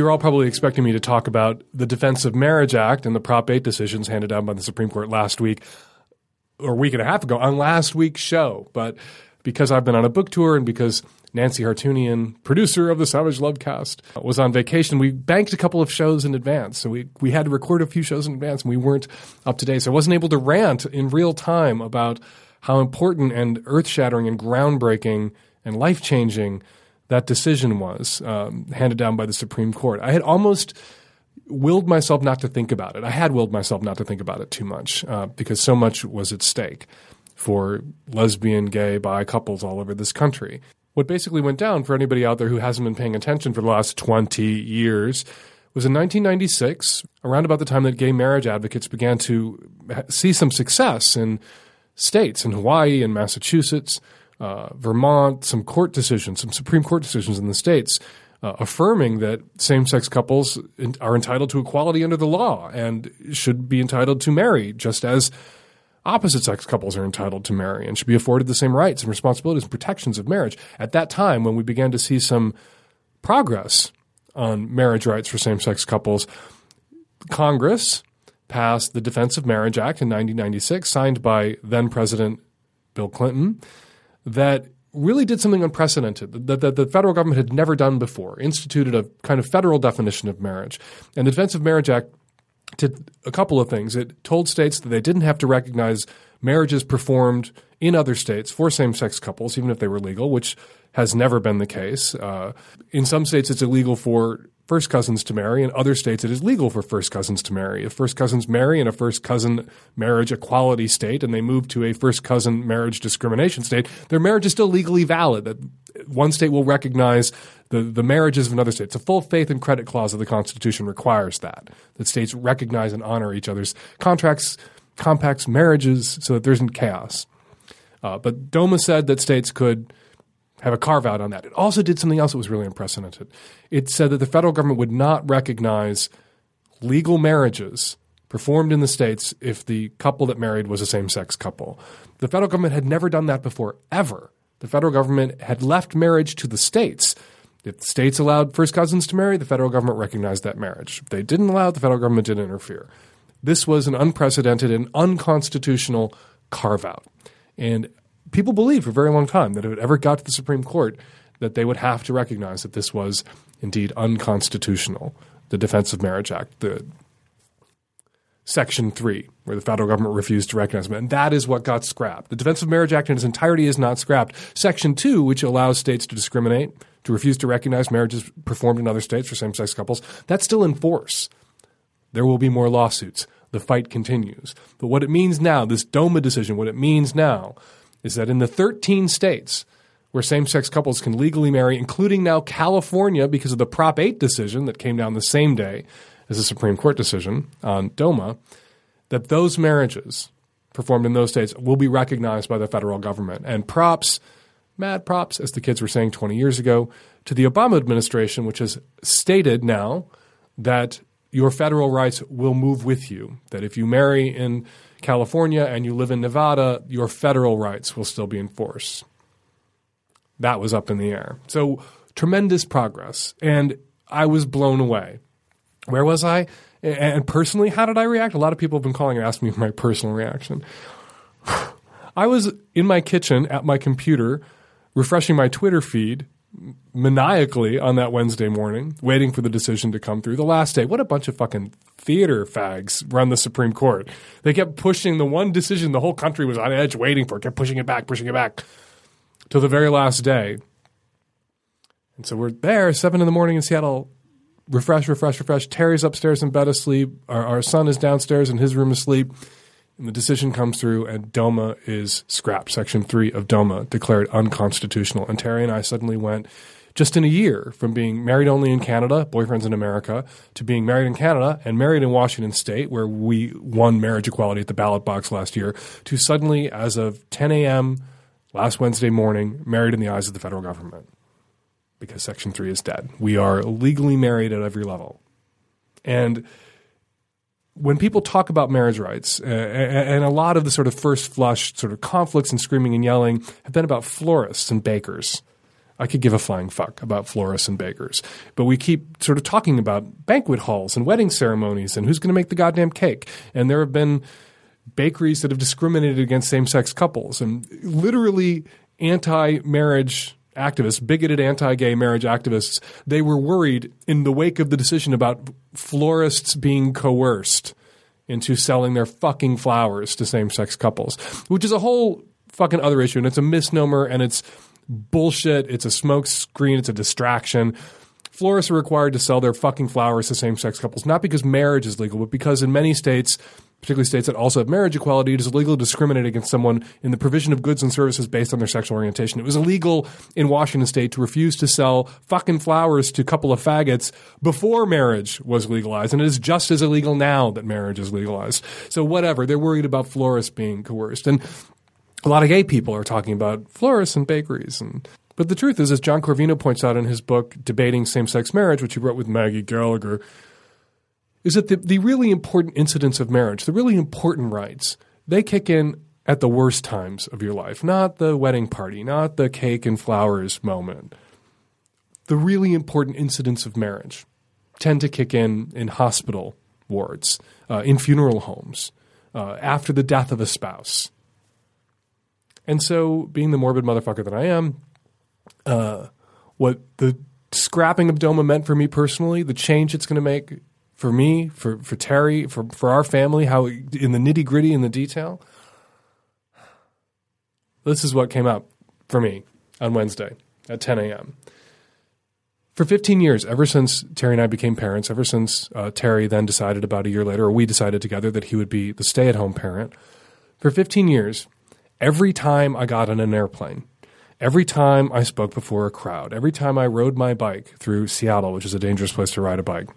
you're all probably expecting me to talk about the Defense of Marriage Act and the Prop 8 decisions handed down by the Supreme Court last week or a week and a half ago on last week's show. But because I've been on a book tour and because Nancy Hartunian, producer of the Savage Lovecast, was on vacation, we banked a couple of shows in advance. So we, we had to record a few shows in advance and we weren't up to date. So I wasn't able to rant in real time about how important and earth shattering and groundbreaking and life changing that decision was um, handed down by the Supreme Court. I had almost willed myself not to think about it. I had willed myself not to think about it too much uh, because so much was at stake for lesbian, gay, bi couples all over this country. What basically went down for anybody out there who hasn't been paying attention for the last 20 years was in 1996, around about the time that gay marriage advocates began to see some success in states, in Hawaii and Massachusetts, uh, Vermont, some court decisions, some Supreme Court decisions in the states uh, affirming that same sex couples are entitled to equality under the law and should be entitled to marry just as opposite sex couples are entitled to marry and should be afforded the same rights and responsibilities and protections of marriage. At that time, when we began to see some progress on marriage rights for same sex couples, Congress passed the Defense of Marriage Act in 1996, signed by then President Bill Clinton, that really did something unprecedented that, that the federal government had never done before, instituted a kind of federal definition of marriage. And the Defense of Marriage Act did a couple of things. It told states that they didn't have to recognize marriages performed in other states for same sex couples, even if they were legal, which has never been the case. Uh, in some states, it's illegal for first cousins to marry. In other states, it is legal for first cousins to marry. If first cousins marry in a first cousin marriage equality state and they move to a first cousin marriage discrimination state, their marriage is still legally valid. That one state will recognize the, the marriages of another state. It's a full faith and credit clause of the Constitution requires that, that states recognize and honor each other's contracts, compacts, marriages, so that there isn't chaos. Uh, but DOMA said that states could have a carve out on that. It also did something else that was really unprecedented. It said that the federal government would not recognize legal marriages performed in the states if the couple that married was a same sex couple. The federal government had never done that before, ever. The federal government had left marriage to the states. If the states allowed first cousins to marry, the federal government recognized that marriage. If they didn't allow it, the federal government didn't interfere. This was an unprecedented and unconstitutional carve out. And people believed for a very long time that if it ever got to the Supreme Court, that they would have to recognize that this was indeed unconstitutional. The Defense of Marriage Act, the Section 3, where the federal government refused to recognize them. And that is what got scrapped. The Defense of Marriage Act in its entirety is not scrapped. Section 2, which allows states to discriminate, to refuse to recognize marriages performed in other states for same sex couples, that's still in force. There will be more lawsuits. The fight continues. But what it means now, this DOMA decision, what it means now is that in the 13 states where same sex couples can legally marry, including now California because of the Prop 8 decision that came down the same day as the Supreme Court decision on DOMA, that those marriages performed in those states will be recognized by the federal government. And props, mad props, as the kids were saying 20 years ago, to the Obama administration, which has stated now that your federal rights will move with you. That if you marry in California and you live in Nevada, your federal rights will still be in force. That was up in the air. So tremendous progress. And I was blown away. Where was I? And personally, how did I react? A lot of people have been calling and asking me for my personal reaction. I was in my kitchen at my computer, refreshing my Twitter feed maniacally on that Wednesday morning, waiting for the decision to come through. The last day, what a bunch of fucking theater fags run the Supreme Court. They kept pushing the one decision the whole country was on edge waiting for, kept pushing it back, pushing it back till the very last day. And so we're there, seven in the morning in Seattle, refresh, refresh, refresh. Terry's upstairs in bed asleep. Our, our son is downstairs in his room asleep. And the decision comes through, and DOMA is scrapped. Section 3 of DOMA declared unconstitutional. And Terry and I suddenly went just in a year from being married only in Canada, boyfriends in America, to being married in Canada and married in Washington state, where we won marriage equality at the ballot box last year, to suddenly, as of 10 a.m. last Wednesday morning, married in the eyes of the federal government because Section 3 is dead. We are legally married at every level. And when people talk about marriage rights, uh, and a lot of the sort of first flush sort of conflicts and screaming and yelling have been about florists and bakers. I could give a flying fuck about florists and bakers. But we keep sort of talking about banquet halls and wedding ceremonies and who's going to make the goddamn cake. And there have been bakeries that have discriminated against same sex couples and literally anti marriage activists, bigoted anti gay marriage activists, they were worried in the wake of the decision about florists being coerced into selling their fucking flowers to same sex couples, which is a whole fucking other issue. And it's a misnomer and it's bullshit. It's a smoke screen. It's a distraction. Florists are required to sell their fucking flowers to same sex couples, not because marriage is legal, but because in many states, particularly states that also have marriage equality, it is illegal to discriminate against someone in the provision of goods and services based on their sexual orientation. It was illegal in Washington state to refuse to sell fucking flowers to a couple of faggots before marriage was legalized. And it is just as illegal now that marriage is legalized. So whatever. They're worried about florists being coerced. And a lot of gay people are talking about florists and bakeries and but the truth is, as John Corvino points out in his book, Debating Same Sex Marriage, which he wrote with Maggie Gallagher, is that the, the really important incidents of marriage, the really important rights, they kick in at the worst times of your life, not the wedding party, not the cake and flowers moment. The really important incidents of marriage tend to kick in in hospital wards, uh, in funeral homes, uh, after the death of a spouse. And so, being the morbid motherfucker that I am, uh, what the scrapping of DOMA meant for me personally, the change it's going to make for me, for, for Terry, for, for our family, how in the nitty gritty, in the detail. This is what came up for me on Wednesday at 10 a.m. For 15 years, ever since Terry and I became parents, ever since uh, Terry then decided about a year later, or we decided together that he would be the stay at home parent, for 15 years, every time I got on an airplane, every time I spoke before a crowd, every time I rode my bike through Seattle, which is a dangerous place to ride a bike,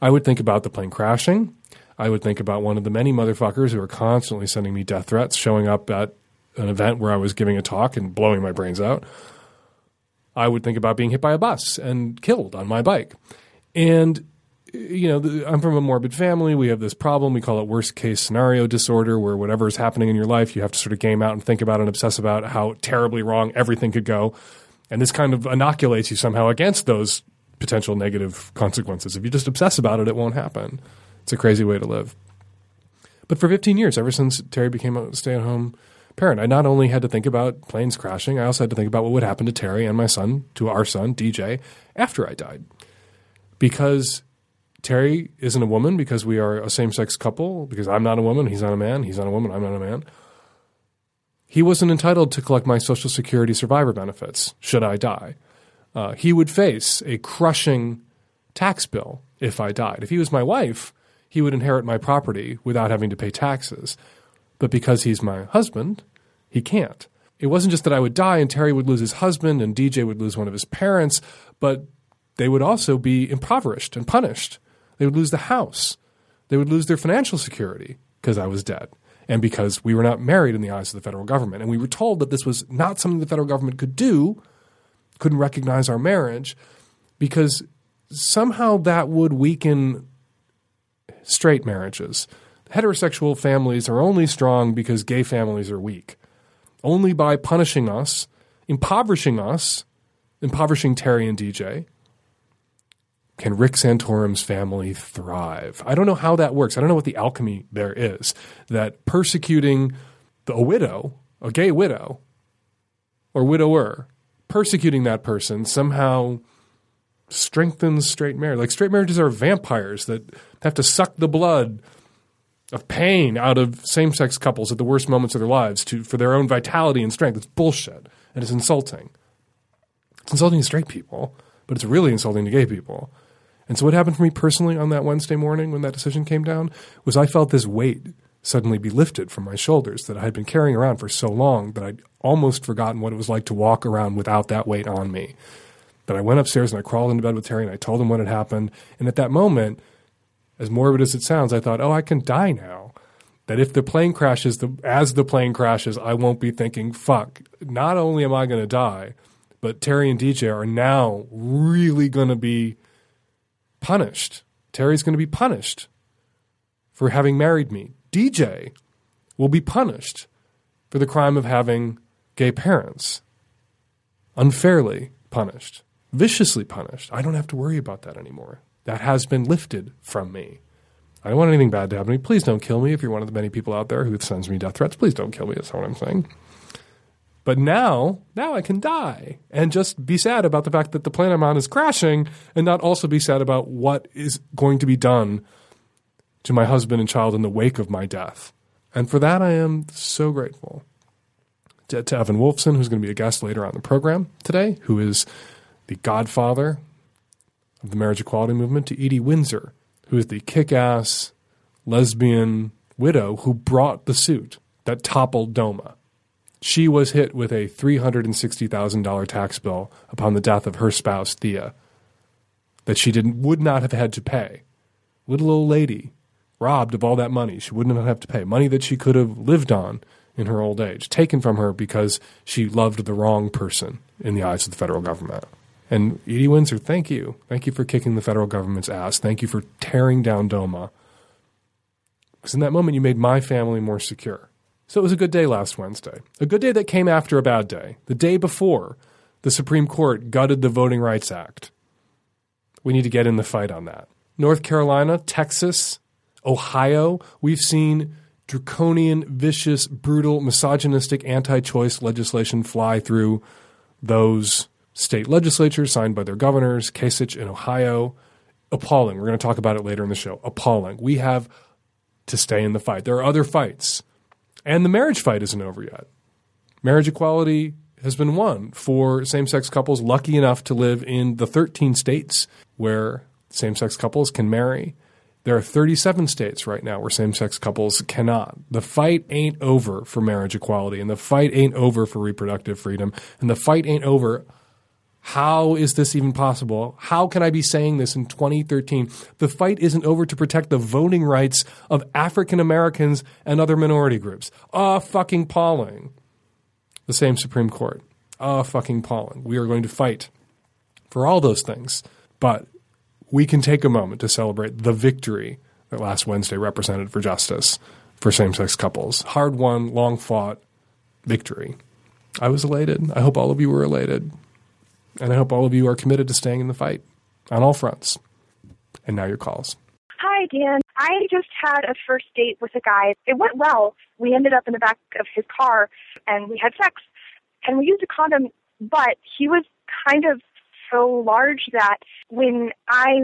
I would think about the plane crashing. I would think about one of the many motherfuckers who are constantly sending me death threats, showing up at an event where I was giving a talk and blowing my brains out. I would think about being hit by a bus and killed on my bike. And, you know, I'm from a morbid family. We have this problem. We call it worst case scenario disorder, where whatever is happening in your life, you have to sort of game out and think about and obsess about how terribly wrong everything could go. And this kind of inoculates you somehow against those potential negative consequences. If you just obsess about it, it won't happen. It's a crazy way to live. But for 15 years, ever since Terry became a stay at home parent, I not only had to think about planes crashing, I also had to think about what would happen to Terry and my son, to our son, DJ, after I died. Because Terry isn't a woman, because we are a same sex couple, because I'm not a woman, he's not a man, he's not a woman, I'm not a man. He wasn't entitled to collect my Social Security survivor benefits should I die uh, he would face a crushing tax bill if I died. If he was my wife, he would inherit my property without having to pay taxes. But because he's my husband, he can't. It wasn't just that I would die and Terry would lose his husband and DJ would lose one of his parents, but they would also be impoverished and punished. They would lose the house. They would lose their financial security because I was dead and because we were not married in the eyes of the federal government. And we were told that this was not something the federal government could do couldn't recognize our marriage because somehow that would weaken straight marriages. Heterosexual families are only strong because gay families are weak. Only by punishing us, impoverishing us, impoverishing Terry and DJ, can Rick Santorum's family thrive. I don't know how that works. I don't know what the alchemy there is. That persecuting the, a widow, a gay widow, or widower, persecuting that person somehow strengthens straight marriage. Like straight marriages are vampires that have to suck the blood of pain out of same sex couples at the worst moments of their lives to for their own vitality and strength. It's bullshit and it's insulting. It's insulting to straight people, but it's really insulting to gay people. And so what happened for me personally on that Wednesday morning when that decision came down was I felt this weight suddenly be lifted from my shoulders that I had been carrying around for so long that I'd almost forgotten what it was like to walk around without that weight on me. But I went upstairs and I crawled into bed with Terry and I told him what had happened. And at that moment, as morbid as it sounds, I thought, oh, I can die now. That if the plane crashes, the, as the plane crashes, I won't be thinking, fuck, not only am I going to die, but Terry and DJ are now really going to be punished. Terry's going to be punished for having married me. DJ will be punished for the crime of having gay parents. Unfairly punished, viciously punished. I don't have to worry about that anymore. That has been lifted from me. I don't want anything bad to happen to me. Please don't kill me if you're one of the many people out there who sends me death threats. Please don't kill me. That's what I'm saying. But now, now I can die and just be sad about the fact that the plane I'm on is crashing and not also be sad about what is going to be done to my husband and child in the wake of my death. And for that, I am so grateful to, to Evan Wolfson, who's going to be a guest later on the program today, who is the godfather of the marriage equality movement, to Edie Windsor, who is the kick ass lesbian widow who brought the suit that toppled DOMA. She was hit with a $360,000 tax bill upon the death of her spouse, Thea, that she didn't, would not have had to pay. Little old lady, robbed of all that money. She wouldn't have to pay. Money that she could have lived on in her old age, taken from her because she loved the wrong person in the eyes of the federal government. And Edie Windsor, thank you. Thank you for kicking the federal government's ass. Thank you for tearing down DOMA. Because in that moment, you made my family more secure. So it was a good day last Wednesday. A good day that came after a bad day. The day before the Supreme Court gutted the Voting Rights Act. We need to get in the fight on that. North Carolina, Texas, Ohio, we've seen draconian, vicious, brutal, misogynistic anti choice legislation fly through those state legislatures signed by their governors, Kasich in Ohio. Appalling. We're going to talk about it later in the show. Appalling. We have to stay in the fight. There are other fights. And the marriage fight isn't over yet. Marriage equality has been won for same sex couples lucky enough to live in the 13 states where same sex couples can marry. There are 37 states right now where same sex couples cannot. The fight ain't over for marriage equality, and the fight ain't over for reproductive freedom, and the fight ain't over. How is this even possible? How can I be saying this in 2013? The fight isn't over to protect the voting rights of African Americans and other minority groups. Ah, fucking appalling. The same Supreme Court. Ah, fucking appalling. We are going to fight for all those things. But we can take a moment to celebrate the victory that last Wednesday represented for justice for same sex couples. Hard won, long fought victory. I was elated. I hope all of you were elated. And I hope all of you are committed to staying in the fight on all fronts. And now your calls. Hi, Dan. I just had a first date with a guy. It went well. We ended up in the back of his car and we had sex and we used a condom, but he was kind of so large that when I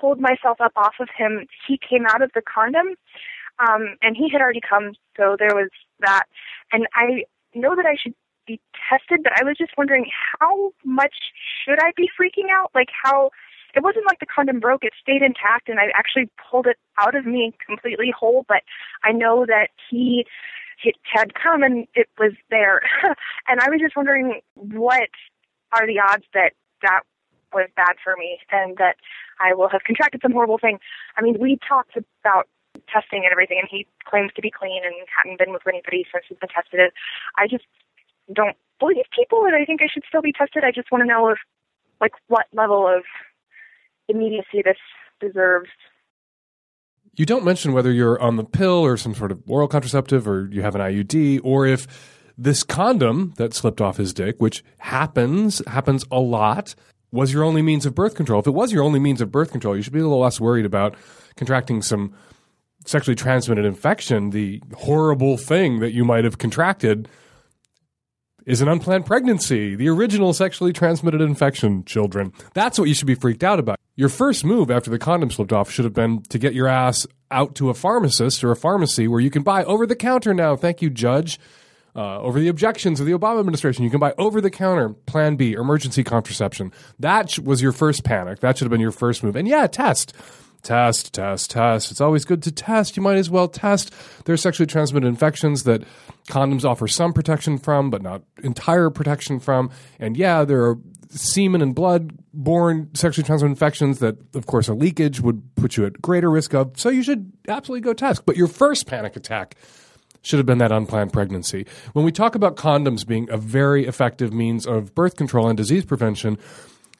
pulled myself up off of him, he came out of the condom. Um, and he had already come, so there was that. And I know that I should be tested, but I was just wondering how much should I be freaking out? Like how it wasn't like the condom broke, it stayed intact and I actually pulled it out of me completely whole, but I know that he it had come and it was there. and I was just wondering what are the odds that that was bad for me and that I will have contracted some horrible thing. I mean, we talked about testing and everything, and he claims to be clean and hadn't been with anybody since he's been tested. I just don't believe people, and I think I should still be tested. I just want to know if, like, what level of immediacy this deserves. You don't mention whether you're on the pill or some sort of oral contraceptive or you have an IUD or if this condom that slipped off his dick, which happens, happens a lot, was your only means of birth control. If it was your only means of birth control, you should be a little less worried about contracting some sexually transmitted infection, the horrible thing that you might have contracted is an unplanned pregnancy, the original sexually transmitted infection, children. That's what you should be freaked out about. Your first move after the condom slipped off should have been to get your ass out to a pharmacist or a pharmacy where you can buy over the counter now. Thank you, Judge. Uh, over the objections of the Obama administration, you can buy over the counter Plan B, emergency contraception. That was your first panic. That should have been your first move. And yeah, test. Test, test, test. It's always good to test. You might as well test. There are sexually transmitted infections that condoms offer some protection from, but not entire protection from. And yeah, there are semen and blood borne sexually transmitted infections that, of course, a leakage would put you at greater risk of. So you should absolutely go test. But your first panic attack should have been that unplanned pregnancy. When we talk about condoms being a very effective means of birth control and disease prevention,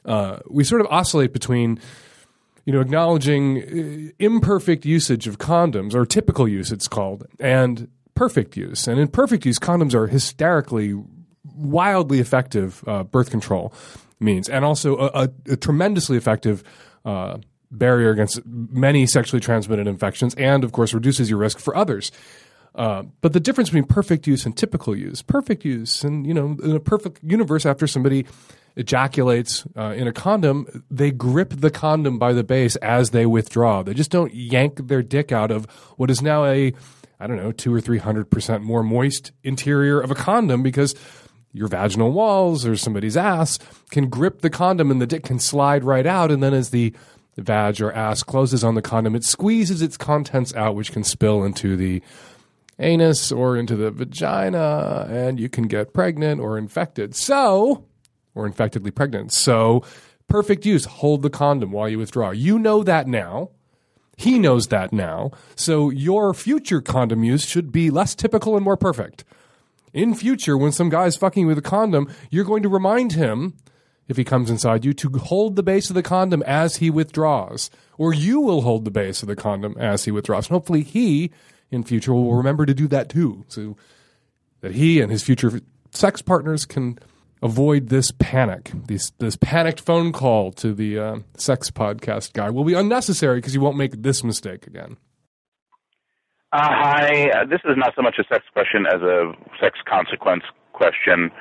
uh, we sort of oscillate between you know, acknowledging uh, imperfect usage of condoms, or typical use, it's called, and perfect use. And in perfect use, condoms are hysterically, wildly effective uh, birth control means, and also a, a, a tremendously effective uh, barrier against many sexually transmitted infections, and of course, reduces your risk for others. Uh, but the difference between perfect use and typical use, perfect use, and you know, in a perfect universe, after somebody ejaculates uh, in a condom, they grip the condom by the base as they withdraw. They just don't yank their dick out of what is now a, I don't know, two or three hundred percent more moist interior of a condom because your vaginal walls or somebody's ass can grip the condom and the dick can slide right out. And then as the vag or ass closes on the condom, it squeezes its contents out, which can spill into the anus or into the vagina, and you can get pregnant or infected. So, or infectedly pregnant. So, perfect use. Hold the condom while you withdraw. You know that now. He knows that now. So, your future condom use should be less typical and more perfect. In future, when some guy is fucking with a condom, you're going to remind him, if he comes inside you, to hold the base of the condom as he withdraws. Or you will hold the base of the condom as he withdraws. And hopefully, he, in future, will remember to do that too. So that he and his future sex partners can avoid this panic. This this panicked phone call to the uh, sex podcast guy will be unnecessary because you won't make this mistake again. Uh, hi, uh, this is not so much a sex question as a sex consequence question.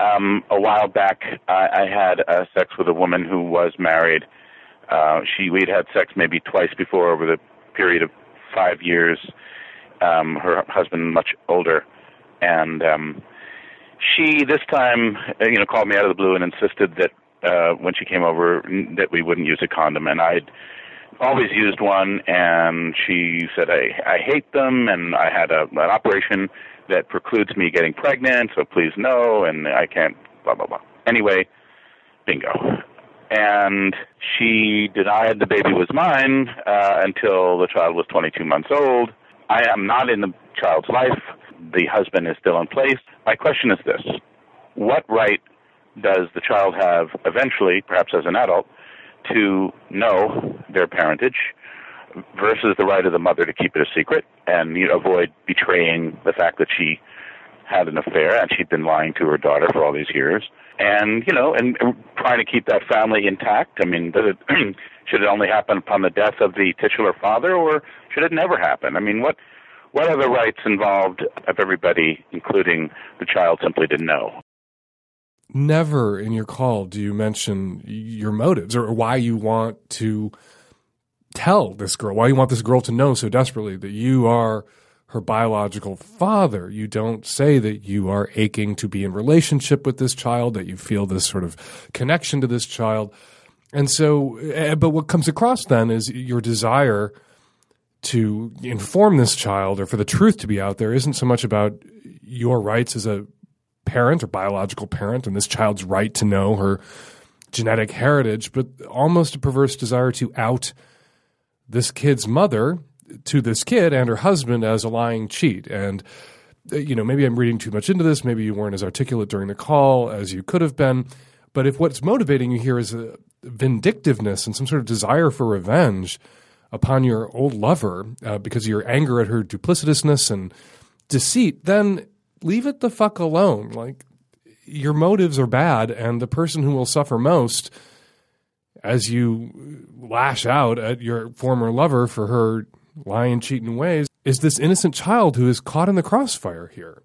Um, a while back, I, I had uh, sex with a woman who was married. Uh, she we'd had sex maybe twice before over the period of five years. Um, her husband much older, and um, she this time uh, you know called me out of the blue and insisted that uh when she came over that we wouldn't use a condom. And I'd always used one and she said I I hate them and I had a an operation that precludes me getting pregnant so please no and I can't blah blah blah. Anyway bingo. And she denied the baby was mine uh until the child was 22 months old I am not in the child's life the husband is still in place. My question is this What right does the child have eventually, perhaps as an adult, to know their parentage versus the right of the mother to keep it a secret and you know, avoid betraying the fact that she had an affair and she'd been lying to her daughter for all these years? And, you know, and trying to keep that family intact. I mean, does it, should it only happen upon the death of the titular father or should it never happen? I mean, what, what are the rights involved of everybody, including the child, simply to know? Never in your call do you mention your motives or why you want to tell this girl, why you want this girl to know so desperately that you are her biological father. You don't say that you are aching to be in relationship with this child, that you feel this sort of connection to this child. And so, eh, but what comes across then is your desire to inform this child or for the truth to be out there isn't so much about your rights as a parent or biological parent and this child's right to know her genetic heritage, but almost a perverse desire to out this kid's mother to this kid and her husband as a lying cheat. And, uh, you know, maybe I'm reading too much into this. Maybe you weren't as articulate during the call as you could have been. But if what's motivating you here is a vindictiveness and some sort of desire for revenge, upon your old lover uh, because of your anger at her duplicitousness and deceit, then leave it the fuck alone. Like your motives are bad, and the person who will suffer most as you lash out at your former lover for her lying, cheating ways is this innocent child who is caught in the crossfire here.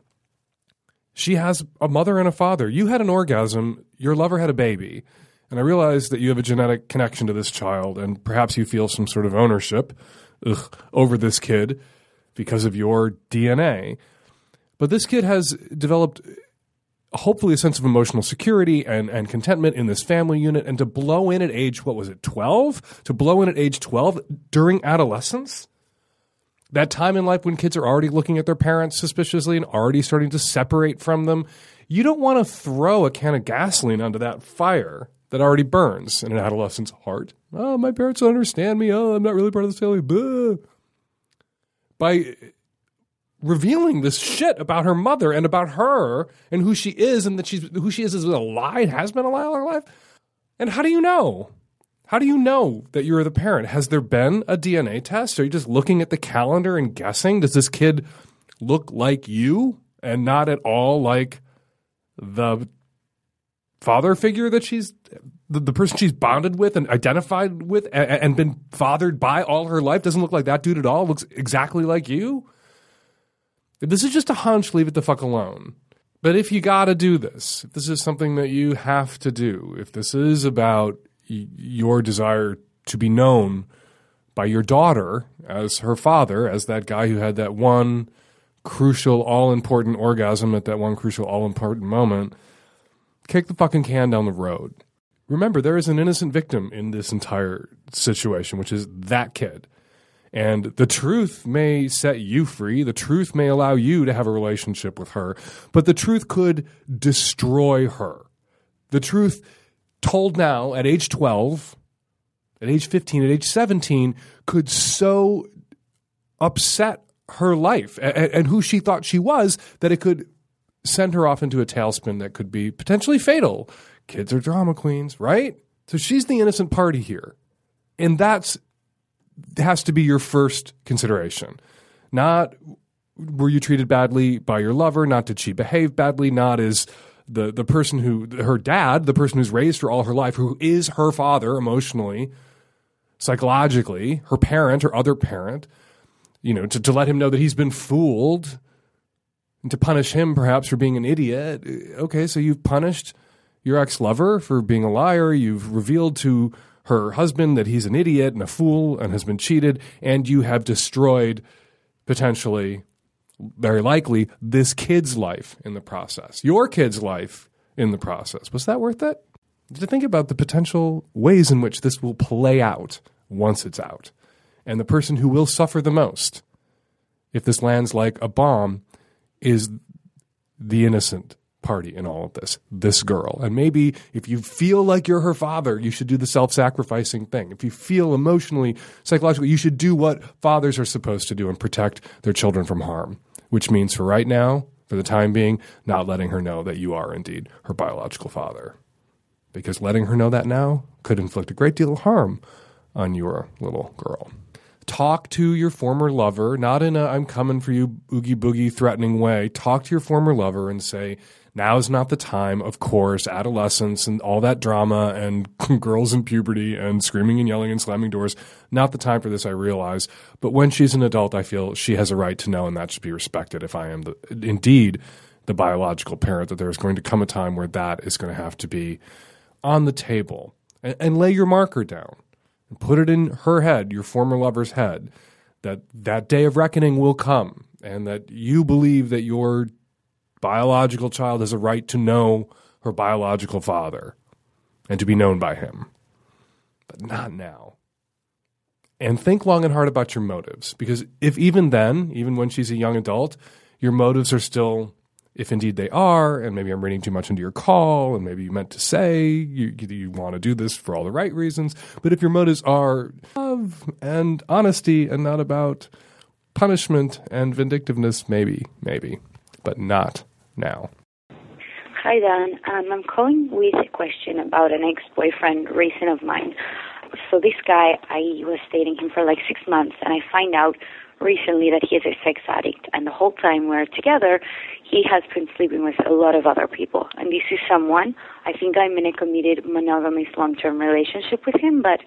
She has a mother and a father. You had an orgasm, your lover had a baby. And I realize that you have a genetic connection to this child, and perhaps you feel some sort of ownership ugh, over this kid because of your DNA. But this kid has developed hopefully a sense of emotional security and, and contentment in this family unit and to blow in at age what was it 12 to blow in at age 12 during adolescence that time in life when kids are already looking at their parents suspiciously and already starting to separate from them you don't want to throw a can of gasoline onto that fire that already burns in an adolescent's heart oh my parents don't understand me oh i'm not really part of this family Blah. by revealing this shit about her mother and about her and who she is and that she's who she is is a lie has been a lie all her life. And how do you know? How do you know that you're the parent? Has there been a DNA test? Are you just looking at the calendar and guessing? Does this kid look like you and not at all like the father figure that she's the, the person she's bonded with and identified with and, and been fathered by all her life doesn't look like that dude at all looks exactly like you if this is just a hunch, leave it the fuck alone. But if you got to do this, if this is something that you have to do, if this is about your desire to be known by your daughter as her father, as that guy who had that one crucial, all important orgasm at that one crucial, all important moment, kick the fucking can down the road. Remember, there is an innocent victim in this entire situation, which is that kid. And the truth may set you free. The truth may allow you to have a relationship with her, but the truth could destroy her. The truth told now at age 12, at age 15, at age 17 could so upset her life and, and who she thought she was that it could send her off into a tailspin that could be potentially fatal. Kids are drama queens, right? So she's the innocent party here. And that's has to be your first consideration. Not were you treated badly by your lover? Not did she behave badly? Not is the the person who her dad, the person who's raised her all her life, who is her father emotionally, psychologically, her parent, her other parent, you know, to, to let him know that he's been fooled and to punish him perhaps for being an idiot. Okay, so you've punished your ex lover for being a liar. You've revealed to her husband that he's an idiot and a fool and has been cheated, and you have destroyed potentially, very likely, this kid's life in the process, your kid's life in the process. Was that worth it? To think about the potential ways in which this will play out once it's out, and the person who will suffer the most if this lands like a bomb is the innocent party in all of this, this girl. And maybe if you feel like you're her father, you should do the self sacrificing thing. If you feel emotionally, psychologically, you should do what fathers are supposed to do and protect their children from harm, which means for right now, for the time being, not letting her know that you are indeed her biological father. Because letting her know that now could inflict a great deal of harm on your little girl talk to your former lover, not in a I'm coming for you oogie boogie threatening way. Talk to your former lover and say, now is not the time, of course, adolescence and all that drama and girls in puberty and screaming and yelling and slamming doors. Not the time for this, I realize. But when she's an adult, I feel she has a right to know, and that should be respected if I am the, indeed the biological parent, that there is going to come a time where that is going to have to be on the table. And, and lay your marker down and put it in her head, your former lover's head, that that day of reckoning will come and that you believe that your biological child has a right to know her biological father and to be known by him. But not now. And think long and hard about your motives, because if even then, even when she's a young adult, your motives are still, if indeed they are, and maybe I'm reading too much into your call, and maybe you meant to say you, you want to do this for all the right reasons, but if your motives are love and honesty and not about punishment and vindictiveness, maybe, maybe, but not now. Hi, Dan. Um, I'm calling with a question about an ex-boyfriend recent of mine. So this guy, I was dating him for like six months, and I find out recently that he is a sex addict. And the whole time we're together, he has been sleeping with a lot of other people. And this is someone, I think I'm in a committed monogamous long-term relationship with him, but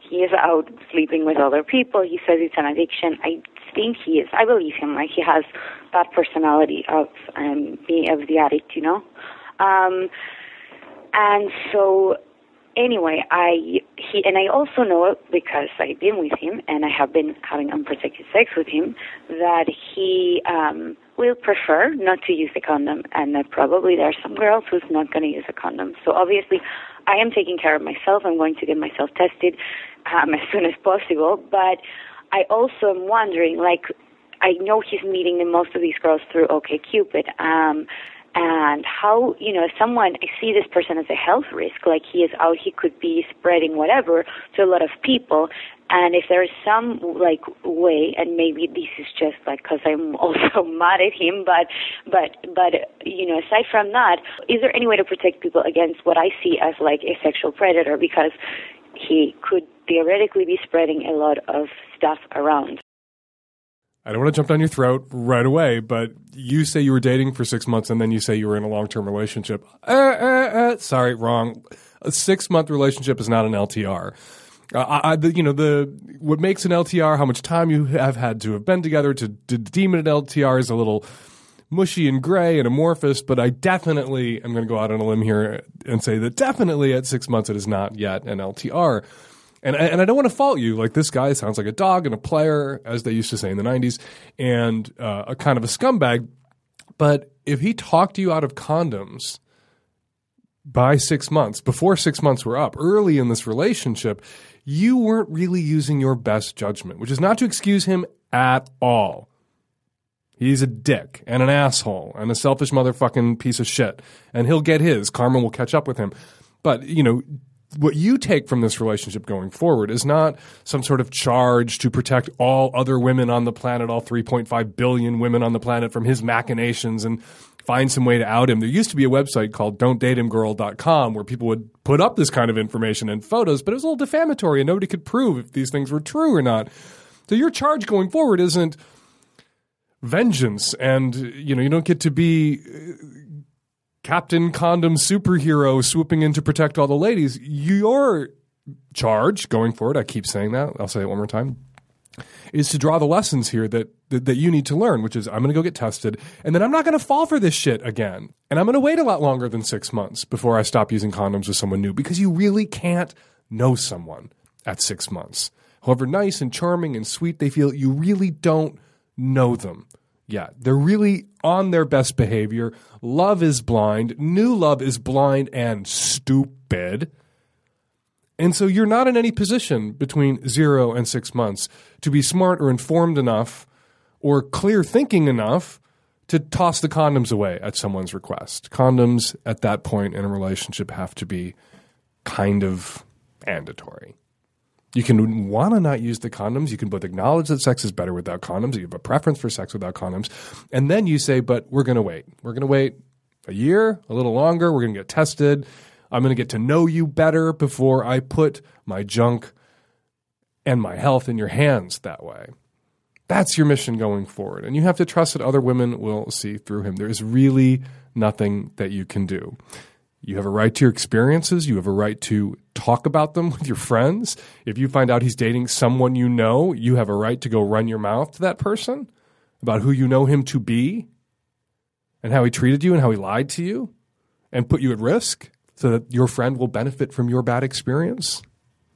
he is out sleeping with other people. He says it's an addiction. I think he is. I believe him. Like he has that personality of um, being of the addict, you know. Um, and so, anyway, I he and I also know because I've been with him and I have been having unprotected sex with him that he um, will prefer not to use a condom, and that probably there are some girls who's not going to use a condom. So obviously, I am taking care of myself. I'm going to get myself tested um, as soon as possible. But I also am wondering, like, I know he's meeting the most of these girls through OkCupid. Um, and how you know someone I see this person as a health risk, like he is out, he could be spreading whatever to a lot of people. And if there is some like way, and maybe this is just like because I'm also mad at him, but but but you know, aside from that, is there any way to protect people against what I see as like a sexual predator? Because he could theoretically be spreading a lot of stuff around. I don't want to jump down your throat right away, but you say you were dating for six months and then you say you were in a long term relationship. Uh, uh, uh, sorry, wrong. A six month relationship is not an LTR. Uh, I, the, you know the what makes an LTR, how much time you have had to have been together to, to deem it an LTR is a little mushy and gray and amorphous. But I definitely am going to go out on a limb here and say that definitely at six months it is not yet an LTR. And and I don't want to fault you. Like this guy sounds like a dog and a player, as they used to say in the '90s, and uh, a kind of a scumbag. But if he talked you out of condoms by six months, before six months were up, early in this relationship, you weren't really using your best judgment, which is not to excuse him at all. He's a dick and an asshole and a selfish motherfucking piece of shit. And he'll get his. Karma will catch up with him. But, you know, what you take from this relationship going forward is not some sort of charge to protect all other women on the planet, all 3.5 billion women on the planet from his machinations and find some way to out him. There used to be a website called don'tdatehimgirl.com where people would put up this kind of information and photos, but it was a little defamatory and nobody could prove if these things were true or not. So your charge going forward isn't vengeance and you know you don't get to be Captain Condom superhero swooping in to protect all the ladies. Your charge going forward, I keep saying that, I'll say it one more time, is to draw the lessons here that, that, that you need to learn, which is I'm going to go get tested, and then I'm not going to fall for this shit again. And I'm going to wait a lot longer than six months before I stop using condoms with someone new because you really can't know someone at six months. However nice and charming and sweet they feel, you really don't know them yet. They're really on their best behavior. Love is blind. New love is blind and stupid. And so you're not in any position between zero and six months to be smart or informed enough or clear thinking enough to toss the condoms away at someone's request. Condoms at that point in a relationship have to be kind of mandatory. You can want to not use the condoms. You can both acknowledge that sex is better without condoms. You have a preference for sex without condoms. And then you say, but we're going to wait. We're going to wait a year, a little longer. We're going to get tested. I'm going to get to know you better before I put my junk and my health in your hands that way. That's your mission going forward. And you have to trust that other women will see through him. There is really nothing that you can do. You have a right to your experiences. You have a right to talk about them with your friends. If you find out he's dating someone you know, you have a right to go run your mouth to that person about who you know him to be and how he treated you and how he lied to you and put you at risk so that your friend will benefit from your bad experience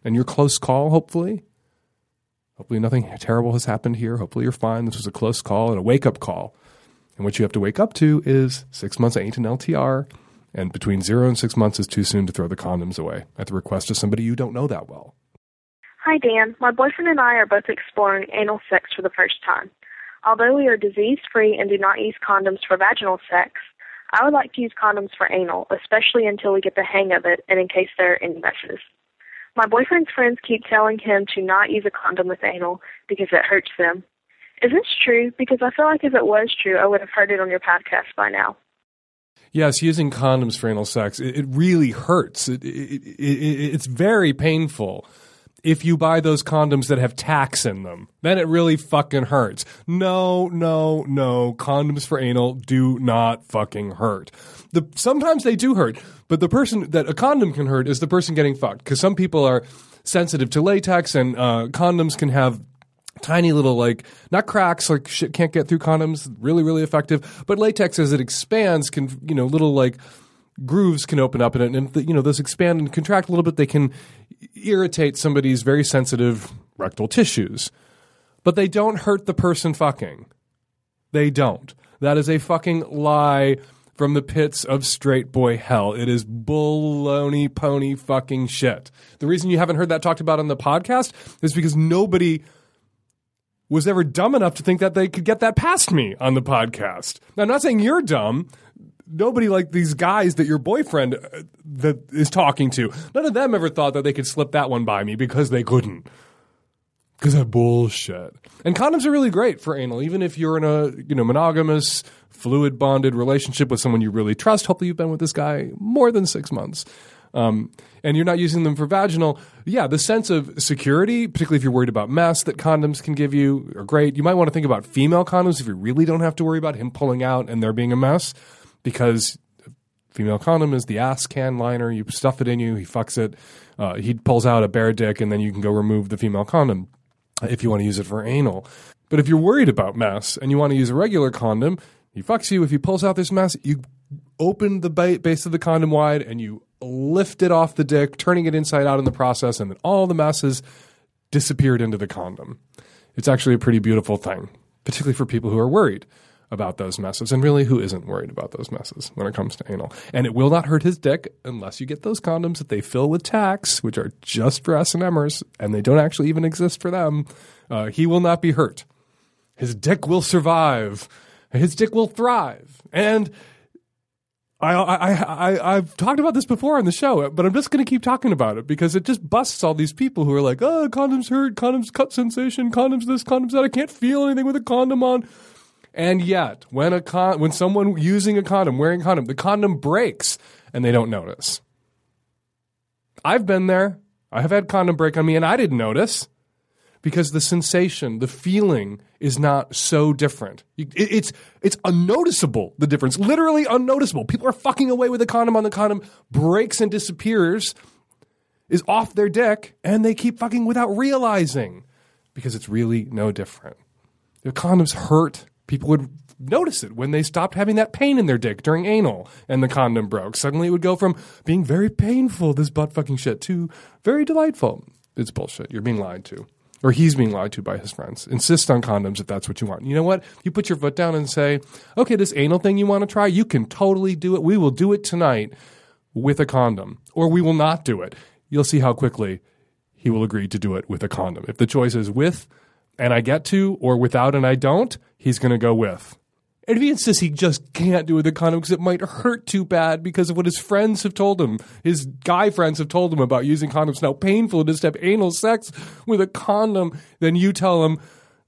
and your close call, hopefully. Hopefully, nothing terrible has happened here. Hopefully, you're fine. This was a close call and a wake up call. And what you have to wake up to is six months ain't an LTR and between zero and six months is too soon to throw the condoms away at the request of somebody you don't know that well. Hi, Dan. My boyfriend and I are both exploring anal sex for the first time. Although we are disease free and do not use condoms for vaginal sex, I would like to use condoms for anal, especially until we get the hang of it and in case there are any messes. My boyfriend's friends keep telling him to not use a condom with anal because it hurts them. Is this true? Because I feel like if it was true, I would have heard it on your podcast by now. Yes, using condoms for anal sex, it, it really hurts. It, it, it's very painful. If you buy those condoms that have tacks in them, then it really fucking hurts. No, no, no. Condoms for anal do not fucking hurt. The, sometimes they do hurt, but the person that a condom can hurt is the person getting fucked because some people are sensitive to latex and uh, condoms can have tiny little like not cracks like shit can't get through condoms really really effective but latex as it expands can you know little like grooves can open up in it and you know those expand and contract a little bit they can irritate somebody's very sensitive rectal tissues but they don't hurt the person fucking They don't. That is a fucking lie from the pits of straight boy hell. It is baloney pony fucking shit. The reason you haven't heard that talked about on the podcast is because nobody was ever dumb enough to think that they could get that past me on the podcast. Now, I'm not saying you're dumb. Nobody like these guys that your boyfriend uh, that is talking to. None of them ever thought that they could slip that one by me because they couldn't. Because that bullshit. And condoms are really great for anal, even if you're in a you know monogamous, fluid bonded relationship with someone you really trust. Hopefully, you've been with this guy more than six months. Um, and you're not using them for vaginal, yeah, the sense of security, particularly if you're worried about mess that condoms can give you, are great. You might want to think about female condoms if you really don't have to worry about him pulling out and there being a mess, because female condom is the ass can liner. You stuff it in you, he fucks it, uh, he pulls out a bare dick, and then you can go remove the female condom if you want to use it for anal. But if you're worried about mess and you want to use a regular condom, he fucks you. If he pulls out this mess, you open the base of the condom wide and you lift it off the dick, turning it inside out in the process, and then all the messes disappeared into the condom. It's actually a pretty beautiful thing, particularly for people who are worried about those messes. And really, who isn't worried about those messes when it comes to anal? And it will not hurt his dick unless you get those condoms that they fill with tacks, which are just for S&Mers, and they don't actually even exist for them. Uh, he will not be hurt. His dick will survive. His dick will thrive. And I, I, I, I've talked about this before on the show, but I'm just going to keep talking about it because it just busts all these people who are like, oh, condoms hurt, condoms cut sensation, condoms this, condoms that. I can't feel anything with a condom on. And yet, when a con- when someone using a condom, wearing a condom, the condom breaks and they don't notice. I've been there. I have had condom break on me and I didn't notice because the sensation, the feeling is not so different. It, it's it's unnoticeable the difference, literally unnoticeable. People are fucking away with a condom on the condom breaks and disappears, is off their dick, and they keep fucking without realizing because it's really no different. If condoms hurt, people would notice it when they stopped having that pain in their dick during anal and the condom broke. Suddenly it would go from being very painful, this butt fucking shit, to very delightful. It's bullshit. You're being lied to or he's being lied to by his friends. Insist on condoms if that's what you want. You know what? You put your foot down and say, okay, this anal thing you want to try, you can totally do it. We will do it tonight with a condom, or we will not do it. You'll see how quickly he will agree to do it with a condom. If the choice is with and I get to, or without and I don't, he's going to go with. And if he insists he just can't do it with a condom because it might hurt too bad because of what his friends have told him, his guy friends have told him about using condoms, how painful it is to have anal sex with a condom, then you tell him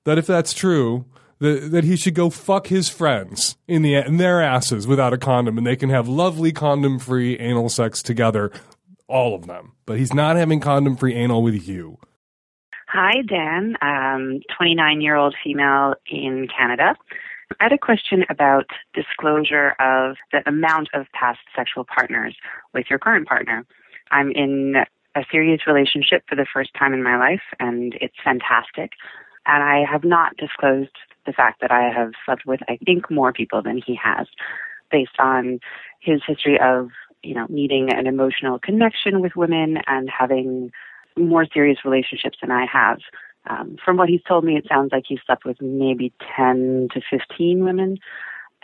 that if that's true, that, that he should go fuck his friends in the in their asses without a condom, and they can have lovely condom-free anal sex together, all of them. But he's not having condom-free anal with you. Hi, Dan. Um, 29 year old female in Canada. I had a question about disclosure of the amount of past sexual partners with your current partner. I'm in a serious relationship for the first time in my life, and it's fantastic. And I have not disclosed the fact that I have slept with, I think, more people than he has, based on his history of, you know, needing an emotional connection with women and having more serious relationships than I have. Um, from what he's told me, it sounds like he's slept with maybe 10 to 15 women,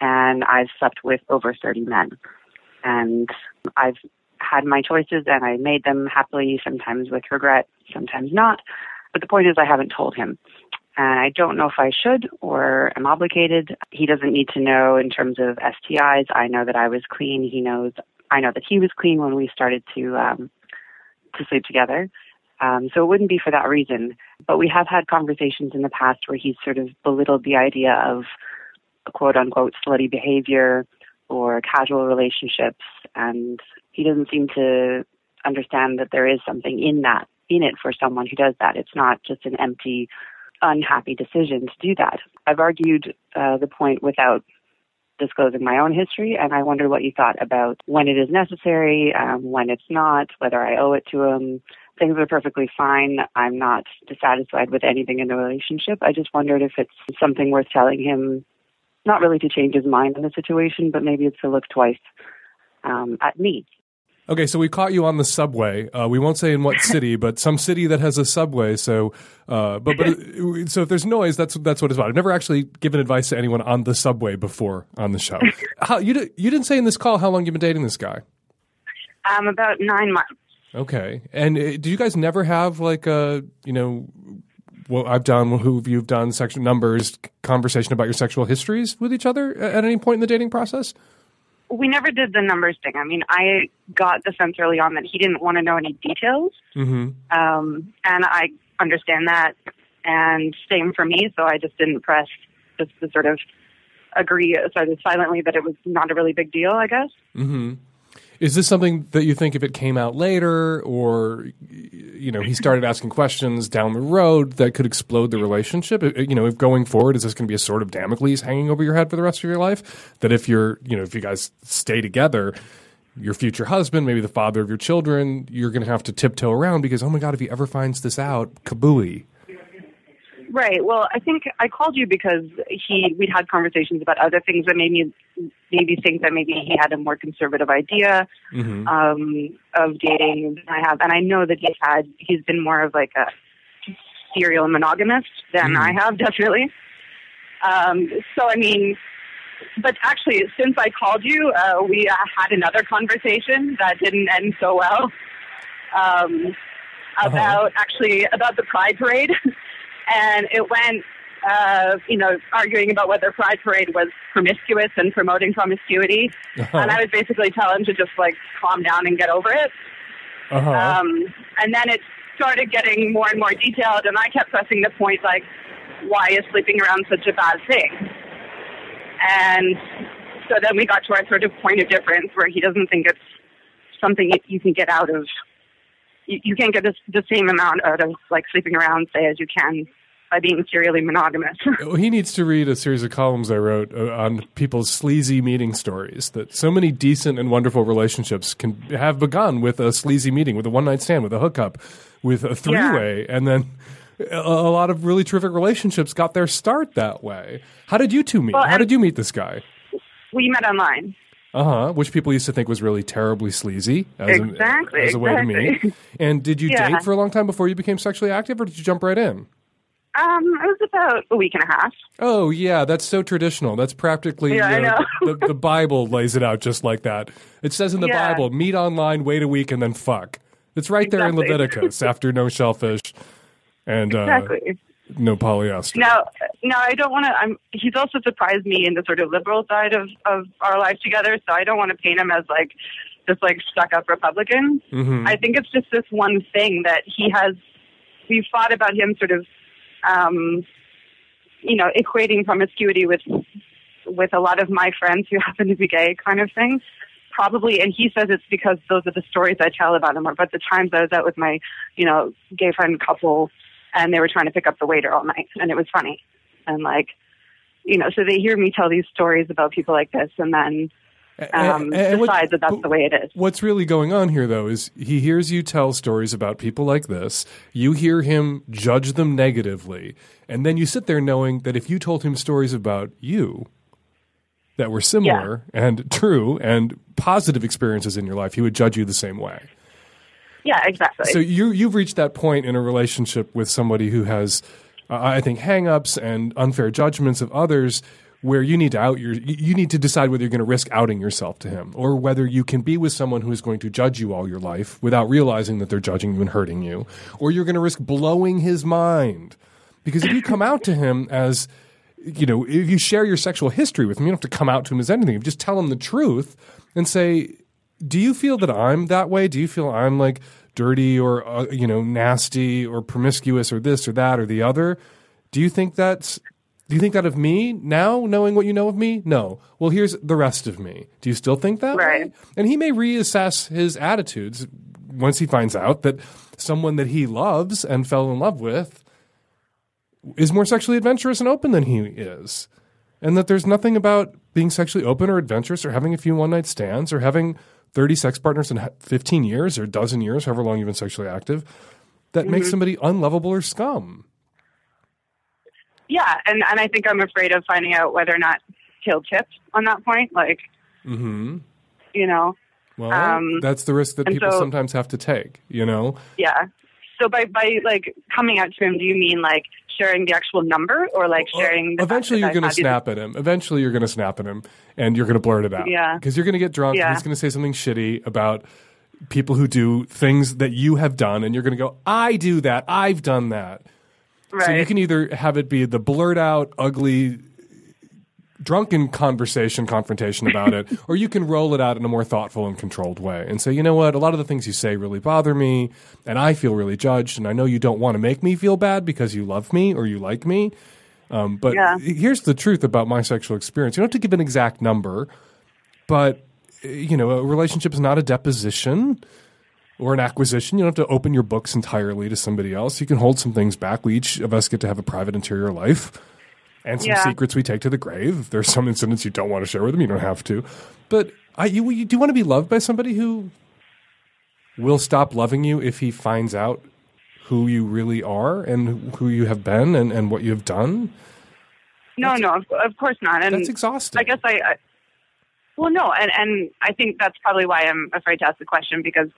and I've slept with over 30 men. And I've had my choices and I made them happily, sometimes with regret, sometimes not. But the point is, I haven't told him. And I don't know if I should or am obligated. He doesn't need to know in terms of STIs. I know that I was clean. He knows, I know that he was clean when we started to, um, to sleep together. Um, so it wouldn't be for that reason. But we have had conversations in the past where he's sort of belittled the idea of quote unquote slutty behavior or casual relationships. And he doesn't seem to understand that there is something in that, in it for someone who does that. It's not just an empty, unhappy decision to do that. I've argued uh, the point without disclosing my own history, and I wonder what you thought about when it is necessary, um, when it's not, whether I owe it to him, things are perfectly fine. I'm not dissatisfied with anything in the relationship. I just wondered if it's something worth telling him, not really to change his mind on the situation, but maybe it's to look twice um, at me. Okay, so we caught you on the subway. Uh, we won't say in what city, but some city that has a subway. So, uh, but but so if there's noise, that's that's what it's about. I've never actually given advice to anyone on the subway before on the show. How, you you didn't say in this call how long you've been dating this guy. Um, about nine months. Okay, and uh, did you guys never have like a you know what I've done, who you've done, sexual numbers conversation about your sexual histories with each other at any point in the dating process? We never did the numbers thing. I mean, I got the sense early on that he didn't want to know any details, Mm-hmm. um, and I understand that. And same for me, so I just didn't press just to sort of agree sort of silently that it was not a really big deal. I guess. Mm-hmm. Is this something that you think if it came out later, or you know, he started asking questions down the road that could explode the relationship? Uh, You know, if going forward, is this going to be a sword of Damocles hanging over your head for the rest of your life? That if you're, you know, if you guys stay together, your future husband, maybe the father of your children, you're going to have to tiptoe around because, oh my god, if he ever finds this out, kabooey. Right. Well, I think I called you because he we'd had conversations about other things that made me maybe think that maybe he had a more conservative idea Mm-hmm. um, of dating than I have, and I know that he's had he's been more of like a serial monogamist than Mhm. I have, definitely. Um, so I mean, but actually, since I called you, uh, we uh, had another conversation that didn't end so well um, about actually about the Pride Parade, and it went. Uh, you know, arguing about whether Pride Parade was promiscuous and promoting promiscuity, and I was basically telling him to just like calm down and get over it. Uh-huh. Um, and then it started getting more and more detailed, and I kept pressing the point like, why is sleeping around such a bad thing? And so then we got to our sort of point of difference where he doesn't think it's something you- you can get out of. You, you can't get this, the same amount out of like sleeping around, say, as you can by being serially monogamous. Well, He needs to read a series of columns I wrote uh, on people's sleazy meeting stories. That so many decent and wonderful relationships can have begun with a sleazy meeting, with a one night stand, with a hookup, with a three way, and then a, a lot of really terrific relationships got their start that way. How did you two meet? Well, How did you meet this guy? we met online. Uh huh. Which people used to think was really terribly sleazy as, Exactly, as a way to meet. exactly. And did you Yeah. date for a long time before you became sexually active, or did you jump right in? Um, it was about a week and a half. Oh yeah, that's so traditional. That's practically Yeah, I uh, know. the, the Bible lays it out just like that. It says in the Yeah. Bible, meet online, wait a week, and then fuck. It's right there in Leviticus after no shellfish and uh, Exactly. no polyester. Now, now I don't want to. I'm. He's also surprised me in the sort of liberal side of of our life together. So I don't want to paint him as like this like stuck up Republican. Mhm. I think it's just this one thing that he has. We've thought about him sort of, um, you know, equating promiscuity with with a lot of my friends who happen to be gay, kind of thing. Probably, and he says it's because those are the stories I tell about him, or about the times I was out with my, you know, gay friend couple, and they were trying to pick up the waiter all night, and it was funny, and like, you know, so they hear me tell these stories about people like this, and then um, And- and what- decide that that's the way it is. What's really going on here, though, is he hears you tell stories about people like this. You hear him judge them negatively. And then you sit there knowing that if you told him stories about you that were similar and true and positive experiences in your life, he would judge you the same way. Yeah, exactly. So you, you've reached that point in a relationship with somebody who has, uh, I think, hang-ups and unfair judgments of others where you need to out your you need to decide whether you're going to risk outing yourself to him or whether you can be with someone who is going to judge you all your life without realizing that they're judging you and hurting you or you're going to risk blowing his mind because if you come out to him as you know if you share your sexual history with him you don't have to come out to him as anything you just tell him the truth and say do you feel that I'm that way? Do you feel I'm like dirty or uh, you know nasty or promiscuous or this or that or the other? Do you think that's do you think that of me now, knowing what you know of me? No. Well, here's the rest of me. Do you still think that? Right. way? And he may reassess his attitudes once he finds out that someone that he loves and fell in love with is more sexually adventurous and open than he is. And that there's nothing about being sexually open or adventurous or having a few one night stands or having 30 sex partners in 15 years or a dozen years, however long you've been sexually active, that makes mm-hmm. somebody unlovable or scum. Yeah, and and I think I'm afraid of finding out whether or not he'll tip on that point. Like, mm-hmm. you know, Well, Um, that's the risk that people so- sometimes have to take. You know, Yeah. So by by like coming out to him, do you mean like sharing the actual number or like sharing? the fact eventually you're going to snap at him. Eventually you're going to snap at him, and you're going to blurt it out. Yeah. because you're going to get drunk. Yeah. And he's going to say something shitty about people who do things that you have done, and you're going to go, "I do that. I've done that." Right. So you can either have it be the blurt out, ugly, drunken conversation, confrontation about it, or you can roll it out in a more thoughtful and controlled way and say, you know what, a lot of the things you say really bother me, and I feel really judged, and I know you don't want to make me feel bad because you love me or you like me. Um, but Yeah. here's the truth about my sexual experience. You don't have to give an exact number, but uh, you know, a relationship is not a deposition or an acquisition. You don't have to open your books entirely to somebody else. You can hold some things back. We each of us get to have a private interior life and some Yeah. secrets we take to the grave. If there's some incidents you don't want to share with them, you don't have to. But I, you, you do want to be loved by somebody who will stop loving you if he finds out who you really are and who you have been and, and what you have done. no, no, of, of course not. And That's exhausting. I guess I, I well, no, and and I think that's probably why I'm afraid to ask the question because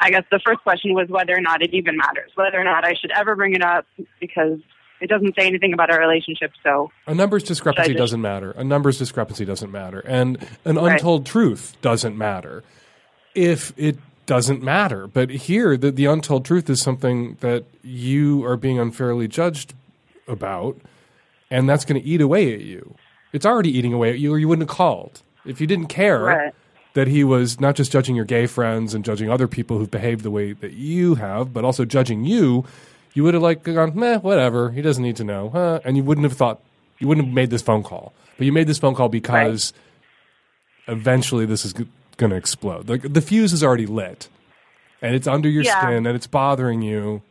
I guess the first question was whether or not it even matters, whether or not I should ever bring it up because it doesn't say anything about our relationship. So A numbers discrepancy just- doesn't matter. A numbers discrepancy doesn't matter. And an Right. untold truth doesn't matter if it doesn't matter. But here, the, the untold truth is something that you are being unfairly judged about, and that's going to eat away at you. It's already eating away at you, or you wouldn't have called. If you didn't care Right. That he was not just judging your gay friends and judging other people who've behaved the way that you have, but also judging you, you would have like gone, meh, whatever. He doesn't need to know, huh? And you wouldn't have thought, you wouldn't have made this phone call. But you made this phone call because eventually this is g- going to explode. Like the fuse is already lit, and it's under your Yeah. skin, and it's bothering you,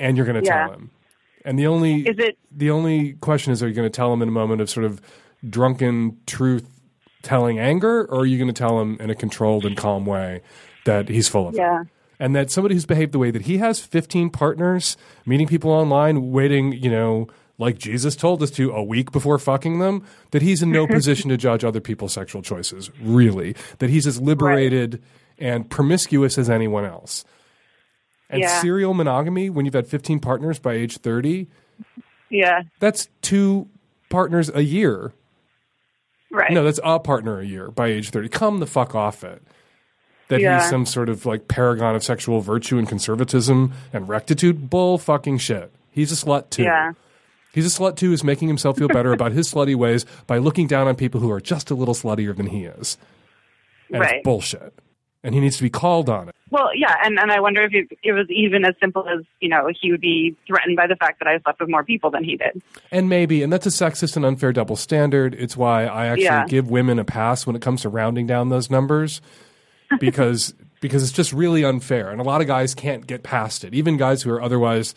and you're going to Yeah. tell him. And the only Is it- the only question is, are you going to tell him in a moment of sort of drunken truth telling anger, or are you going to tell him in a controlled and calm way that he's full of Yeah. it? And that somebody who's behaved the way that he has, 15 partners, meeting people online, waiting, you know, like Jesus told us to a week before fucking them, that he's in no position to judge other people's sexual choices, really. That he's as liberated and promiscuous as anyone else. And Yeah. serial monogamy, when you've had 15 partners by age 30, yeah, that's two partners a year. Right. No, that's a partner a year by age 30. Come the fuck off it. That Yeah. he's some sort of like paragon of sexual virtue and conservatism and rectitude. Bull fucking shit. He's a slut too. Yeah. He's a slut too, is making himself feel better about his slutty ways by looking down on people who are just a little sluttier than he is. And Right. it's bullshit. And he needs to be called on it. Well, yeah, and, and I wonder if it, it was even as simple as, you know, he would be threatened by the fact that I slept with more people than he did. And maybe, and that's a sexist and unfair double standard. It's why I actually Yeah. give women a pass when it comes to rounding down those numbers, because because it's just really unfair, and a lot of guys can't get past it. Even guys who are otherwise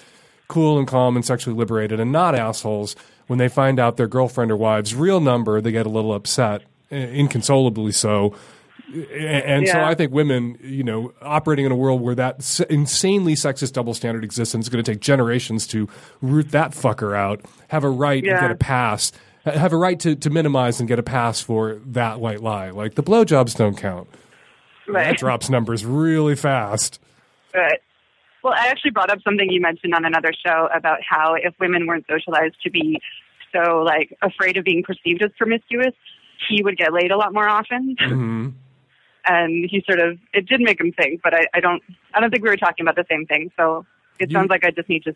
cool and calm and sexually liberated and not assholes, when they find out their girlfriend or wife's real number, they get a little upset, eh, inconsolably so. And so I think women, you know, operating in a world where that insanely sexist double standard exists and it's going to take generations to root that fucker out, have a right and get a pass, have a right to, to minimize and get a pass for that white lie. Like the blowjobs don't count. Right. That drops numbers really fast. Right. Well, I actually brought up something you mentioned on another show about how if women weren't socialized to be so like afraid of being perceived as promiscuous, he would get laid a lot more often. hmm And he sort of it did make him think, but I, I don't I don't think we were talking about the same thing. So it You- sounds like I just need to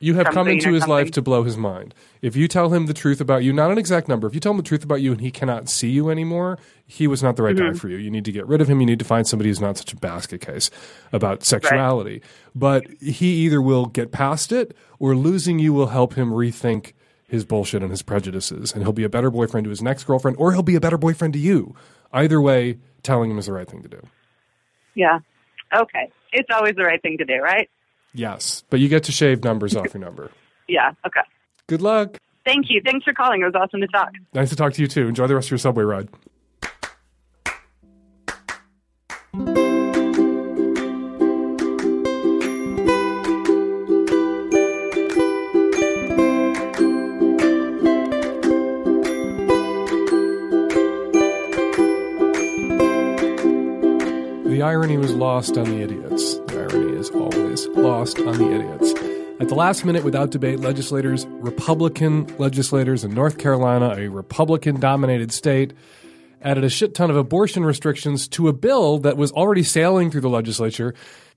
You have come into his life to blow his mind. If you tell him the truth about you, not an exact number, if you tell him the truth about you and he cannot see you anymore, he was not the right Mm-hmm. guy for you. You need to get rid of him. You need to find somebody who's not such a basket case about sexuality. But he either will get past it or losing you will help him rethink his bullshit and his prejudices. And he'll be a better boyfriend to his next girlfriend or he'll be a better boyfriend to you. Either way, telling him is the right thing to do. Yeah. Okay. It's always the right thing to do, right? Yes. But you get to shave numbers off your number. Yeah. Okay. Good luck. Thank you. Thanks for calling. It was awesome to talk. Nice to talk to you too. Enjoy the rest of your subway ride. Irony was lost on the idiots. The irony is always lost on the idiots. At the last minute, without debate, legislators, Republican legislators in North Carolina, a Republican dominated state, added a shit ton of abortion restrictions to a bill that was already sailing through the legislature.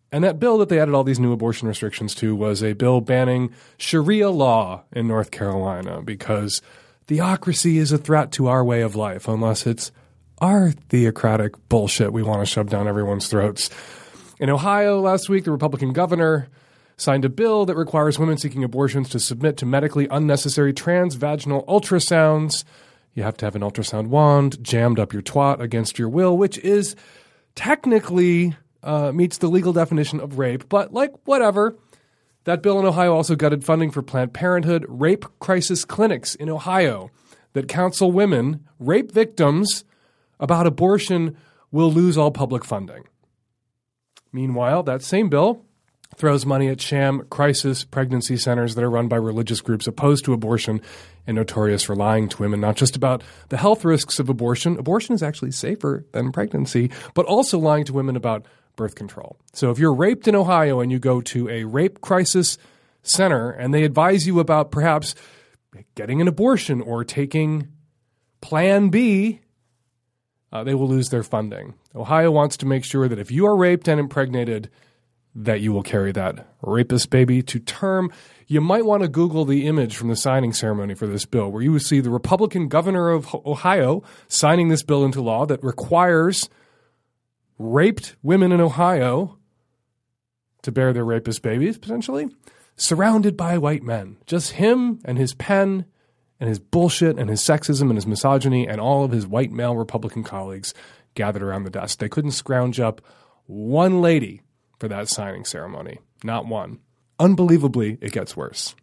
And that bill that they added all these new abortion restrictions to was a bill banning Sharia law in North Carolina because theocracy is a threat to our way of life unless it's our theocratic bullshit we want to shove down everyone's throats. In Ohio last week, the Republican governor signed a bill that requires women seeking abortions to submit to medically unnecessary transvaginal ultrasounds. You have to have an ultrasound wand jammed up your twat against your will, which is technically uh, meets the legal definition of rape, but like whatever. That bill in Ohio also gutted funding for Planned Parenthood rape crisis clinics in Ohio that counsel women, rape victims, about abortion will lose all public funding. Meanwhile, that same bill throws money at sham crisis pregnancy centers that are run by religious groups opposed to abortion and notorious for lying to women, not just about the health risks of abortion. Abortion is actually safer than pregnancy, but also lying to women about birth control. So if you're raped in Ohio and you go to a rape crisis center and they advise you about perhaps getting an abortion or taking Plan B, uh, they will lose their funding. Ohio wants to make sure that if you are raped and impregnated, that you will carry that rapist baby to term. You might want to Google the image from the signing ceremony for this bill, where you would see the Republican governor of Ohio signing this bill into law that requires raped women in Ohio to bear their rapist babies, potentially, surrounded by white men. Just him and his pen and his bullshit and his sexism and his misogyny and all of his white male Republican colleagues gathered around the desk. They couldn't scrounge up one lady for that signing ceremony. Not one. Unbelievably, it gets worse.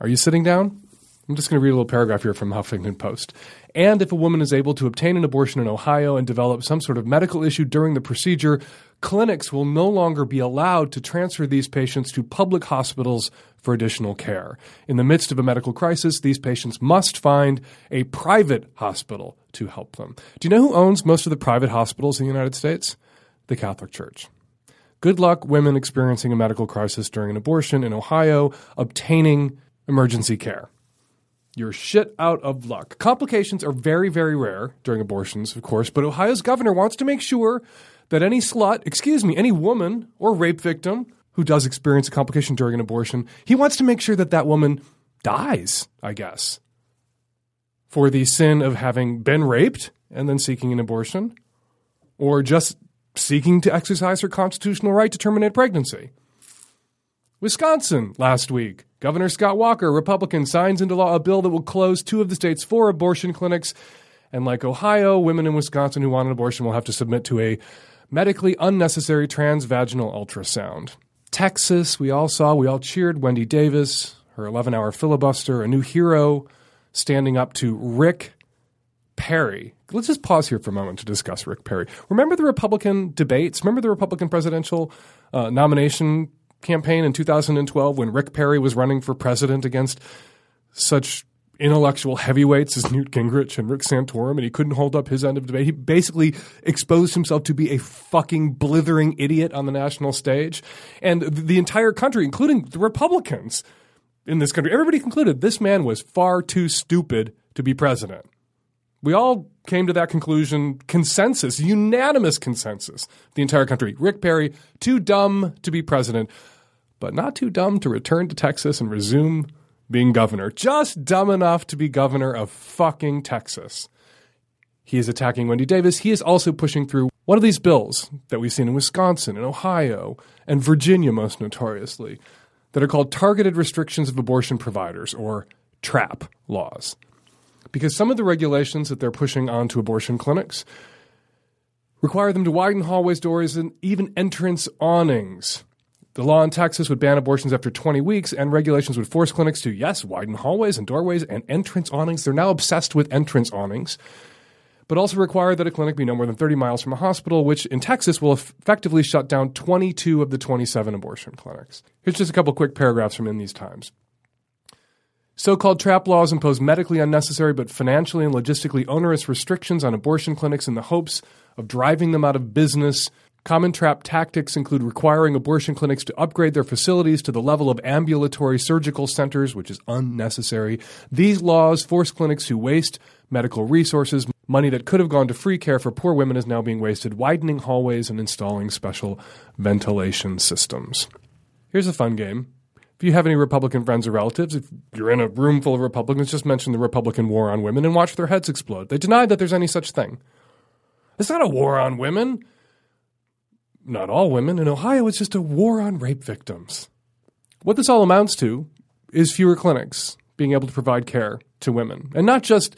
Are you sitting down? I'm just going to read a little paragraph here from Huffington Post. And if a woman is able to obtain an abortion in Ohio and develop some sort of medical issue during the procedure, clinics will no longer be allowed to transfer these patients to public hospitals for additional care. In the midst of a medical crisis, these patients must find a private hospital to help them. Do you know who owns most of the private hospitals in the United States? The Catholic Church. Good luck, women experiencing a medical crisis during an abortion in Ohio obtaining emergency care. You're shit out of luck. Complications are very, very rare during abortions, of course, but Ohio's governor wants to make sure that any slut, excuse me, any woman or rape victim who does experience a complication during an abortion, he wants to make sure that that woman dies, I guess, for the sin of having been raped and then seeking an abortion, or just seeking to exercise her constitutional right to terminate pregnancy. Wisconsin last week. Governor Scott Walker, Republican, signs into law a bill that will close two of the state's four abortion clinics. And like Ohio, women in Wisconsin who want an abortion will have to submit to a medically unnecessary transvaginal ultrasound. Texas, we all saw, we all cheered Wendy Davis, her 11 hour filibuster, a new hero standing up to Rick Perry. Let's just pause here for a moment to discuss Rick Perry. Remember the Republican debates? Remember the Republican presidential uh, nomination campaign in 2012 when Rick Perry was running for president against such intellectual heavyweights as Newt Gingrich and Rick Santorum, and he couldn't hold up his end of debate. He basically exposed himself to be a fucking blithering idiot on the national stage. And the entire country, including the Republicans in this country, everybody concluded this man was far too stupid to be president. We all came to that conclusion, consensus, unanimous consensus, the entire country. Rick Perry, too dumb to be president, but not too dumb to return to Texas and resume being governor. Just dumb enough to be governor of fucking Texas. He is attacking Wendy Davis. He is also pushing through one of these bills that we've seen in Wisconsin and Ohio and Virginia, most notoriously, that are called targeted restrictions of abortion providers or TRAP laws. Because some of the regulations that they're pushing onto abortion clinics require them to widen hallways, doors, and even entrance awnings. The law in Texas would ban abortions after 20 weeks, and regulations would force clinics to, yes, widen hallways and doorways and entrance awnings. They're now obsessed with entrance awnings, but also require that a clinic be no more than 30 miles from a hospital, which in Texas will effectively shut down 22 of the 27 abortion clinics. Here's just a couple quick paragraphs from In These Times. So called trap laws impose medically unnecessary but financially and logistically onerous restrictions on abortion clinics in the hopes of driving them out of business Common trap tactics include requiring abortion clinics to upgrade their facilities to the level of ambulatory surgical centers, which is unnecessary. These laws force clinics who waste medical resources. Money that could have gone to free care for poor women is now being wasted, widening hallways and installing special ventilation systems. Here's a fun game. If you have any Republican friends or relatives, if you're in a room full of Republicans, just mention the Republican war on women and watch their heads explode. They deny that there's any such thing. It's not a war on women not all women. In Ohio, it's just a war on rape victims. What this all amounts to is fewer clinics being able to provide care to women. And not just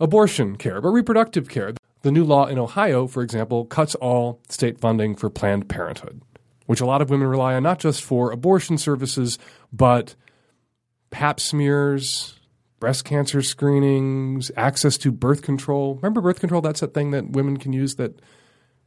abortion care, but reproductive care. The new law in Ohio, for example, cuts all state funding for Planned Parenthood, which a lot of women rely on not just for abortion services, but pap smears, breast cancer screenings, access to birth control. Remember birth control? That's that thing that women can use that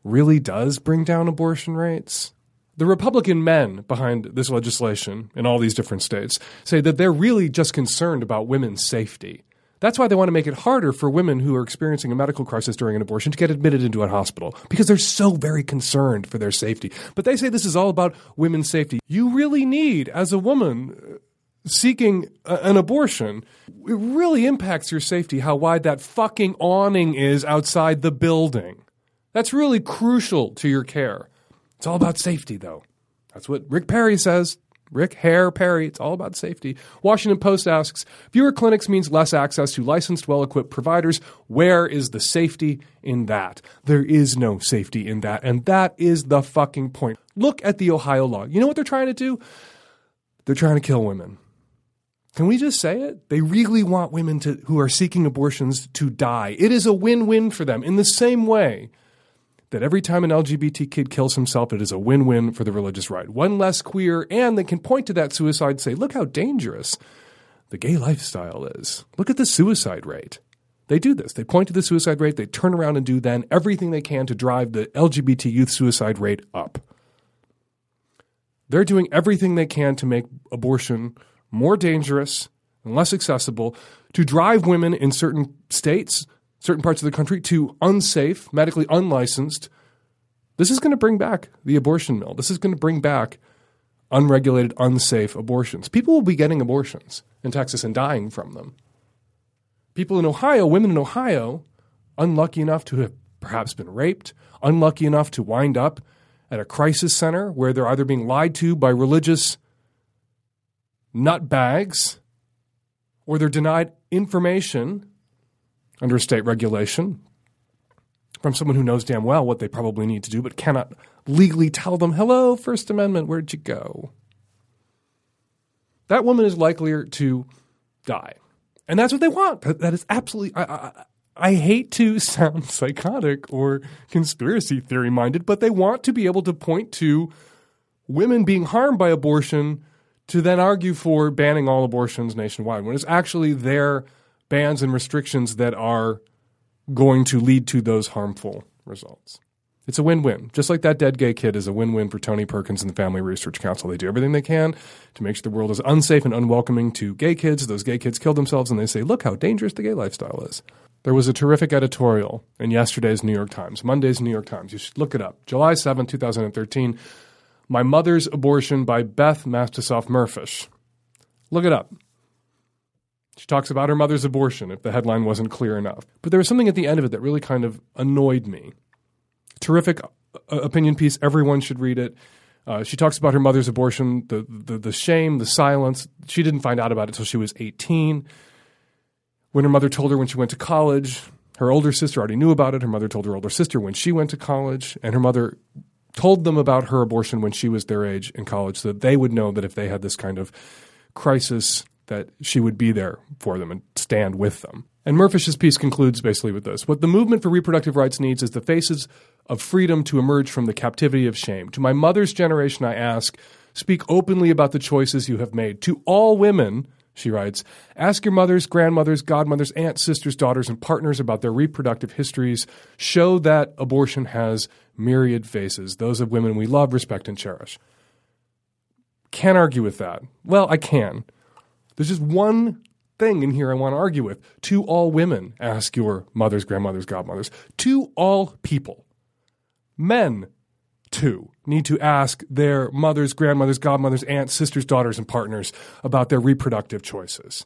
really does bring down abortion rates? The Republican men behind this legislation in all these different states say that they're really just concerned about women's safety. That's why they want to make it harder for women who are experiencing a medical crisis during an abortion to get admitted into a hospital because they're so very concerned for their safety. But they say this is all about women's safety. You really need, as a woman uh, seeking an abortion, it really impacts your safety how wide that fucking awning is outside the building. That's really crucial to your care. It's all about safety, though. That's what Rick Perry says. Rick Hair Perry. It's all about safety. Washington Post asks Fewer clinics means less access to licensed, well equipped providers. Where is the safety in that? There is no safety in that. And that is the fucking point. Look at the Ohio law. You know what they're trying to do? They're trying to kill women. Can we just say it? They really want women to, who are seeking abortions to die. It is a win win for them in the same way that every time an LGBT kid kills himself, it is a win win for the religious right. One less queer, and they can point to that suicide and say, look how dangerous the gay lifestyle is. Look at the suicide rate. They do this. They point to the suicide rate. They turn around and do then everything they can to drive the LGBT youth suicide rate up. They're doing everything they can to make abortion more dangerous and less accessible, to drive women in certain states certain parts of the country to unsafe, medically unlicensed. This is going to bring back the abortion mill. This is going to bring back unregulated, unsafe abortions. People will be getting abortions in Texas and dying from them. People in Ohio, women in Ohio, unlucky enough to have perhaps been raped, unlucky enough to wind up at a crisis center where they're either being lied to by religious nutbags or they're denied information under state regulation from someone who knows damn well what they probably need to do, but cannot legally tell them, hello, First Amendment, where'd you go? That woman is likelier to die. And that's what they want. that is absolutely. I, I, I hate to sound psychotic or conspiracy theory minded, but they want to be able to point to women being harmed by abortion to then argue for banning all abortions nationwide when it's actually their bans and restrictions that are going to lead to those harmful results. It's a win win. Just like that dead gay kid is a win win for Tony Perkins and the Family Research Council. They do everything they can to make sure the world is unsafe and unwelcoming to gay kids. Those gay kids kill themselves and they say, look how dangerous the gay lifestyle is. There was a terrific editorial in yesterday's New York Times, Monday's New York Times. You should look it up. July 7, 2013. My Mother's Abortion by Beth Matusoff Merfish. Look it up. She talks about her mother's abortion, if the headline wasn't clear enough. But there was something at the end of it that really kind of annoyed me. Terrific uh, opinion piece. Everyone should read it. Uh, she talks about her mother's abortion, the, the, the shame, the silence. She didn't find out about it until she was 18. When her mother told her when she went to college, her older sister already knew about it. Her mother told her older sister when she went to college, and her mother told them about her abortion when she was their age in college so that they would know that if they had this kind of crisis that she would be there for them and stand with them. And Merfish's piece concludes basically with this What the movement for reproductive rights needs is the faces of freedom to emerge from the captivity of shame. To my mother's generation, I ask, speak openly about the choices you have made. To all women, she writes, ask your mothers, grandmothers, godmothers, aunts, sisters, daughters, and partners about their reproductive histories. Show that abortion has myriad faces, those of women we love, respect, and cherish. Can't argue with that. Well, I can. There's just one thing in here I want to argue with. To all women, ask your mothers, grandmothers, godmothers. To all people. Men, too, need to ask their mothers, grandmothers, godmothers, aunts, sisters, daughters, and partners about their reproductive choices.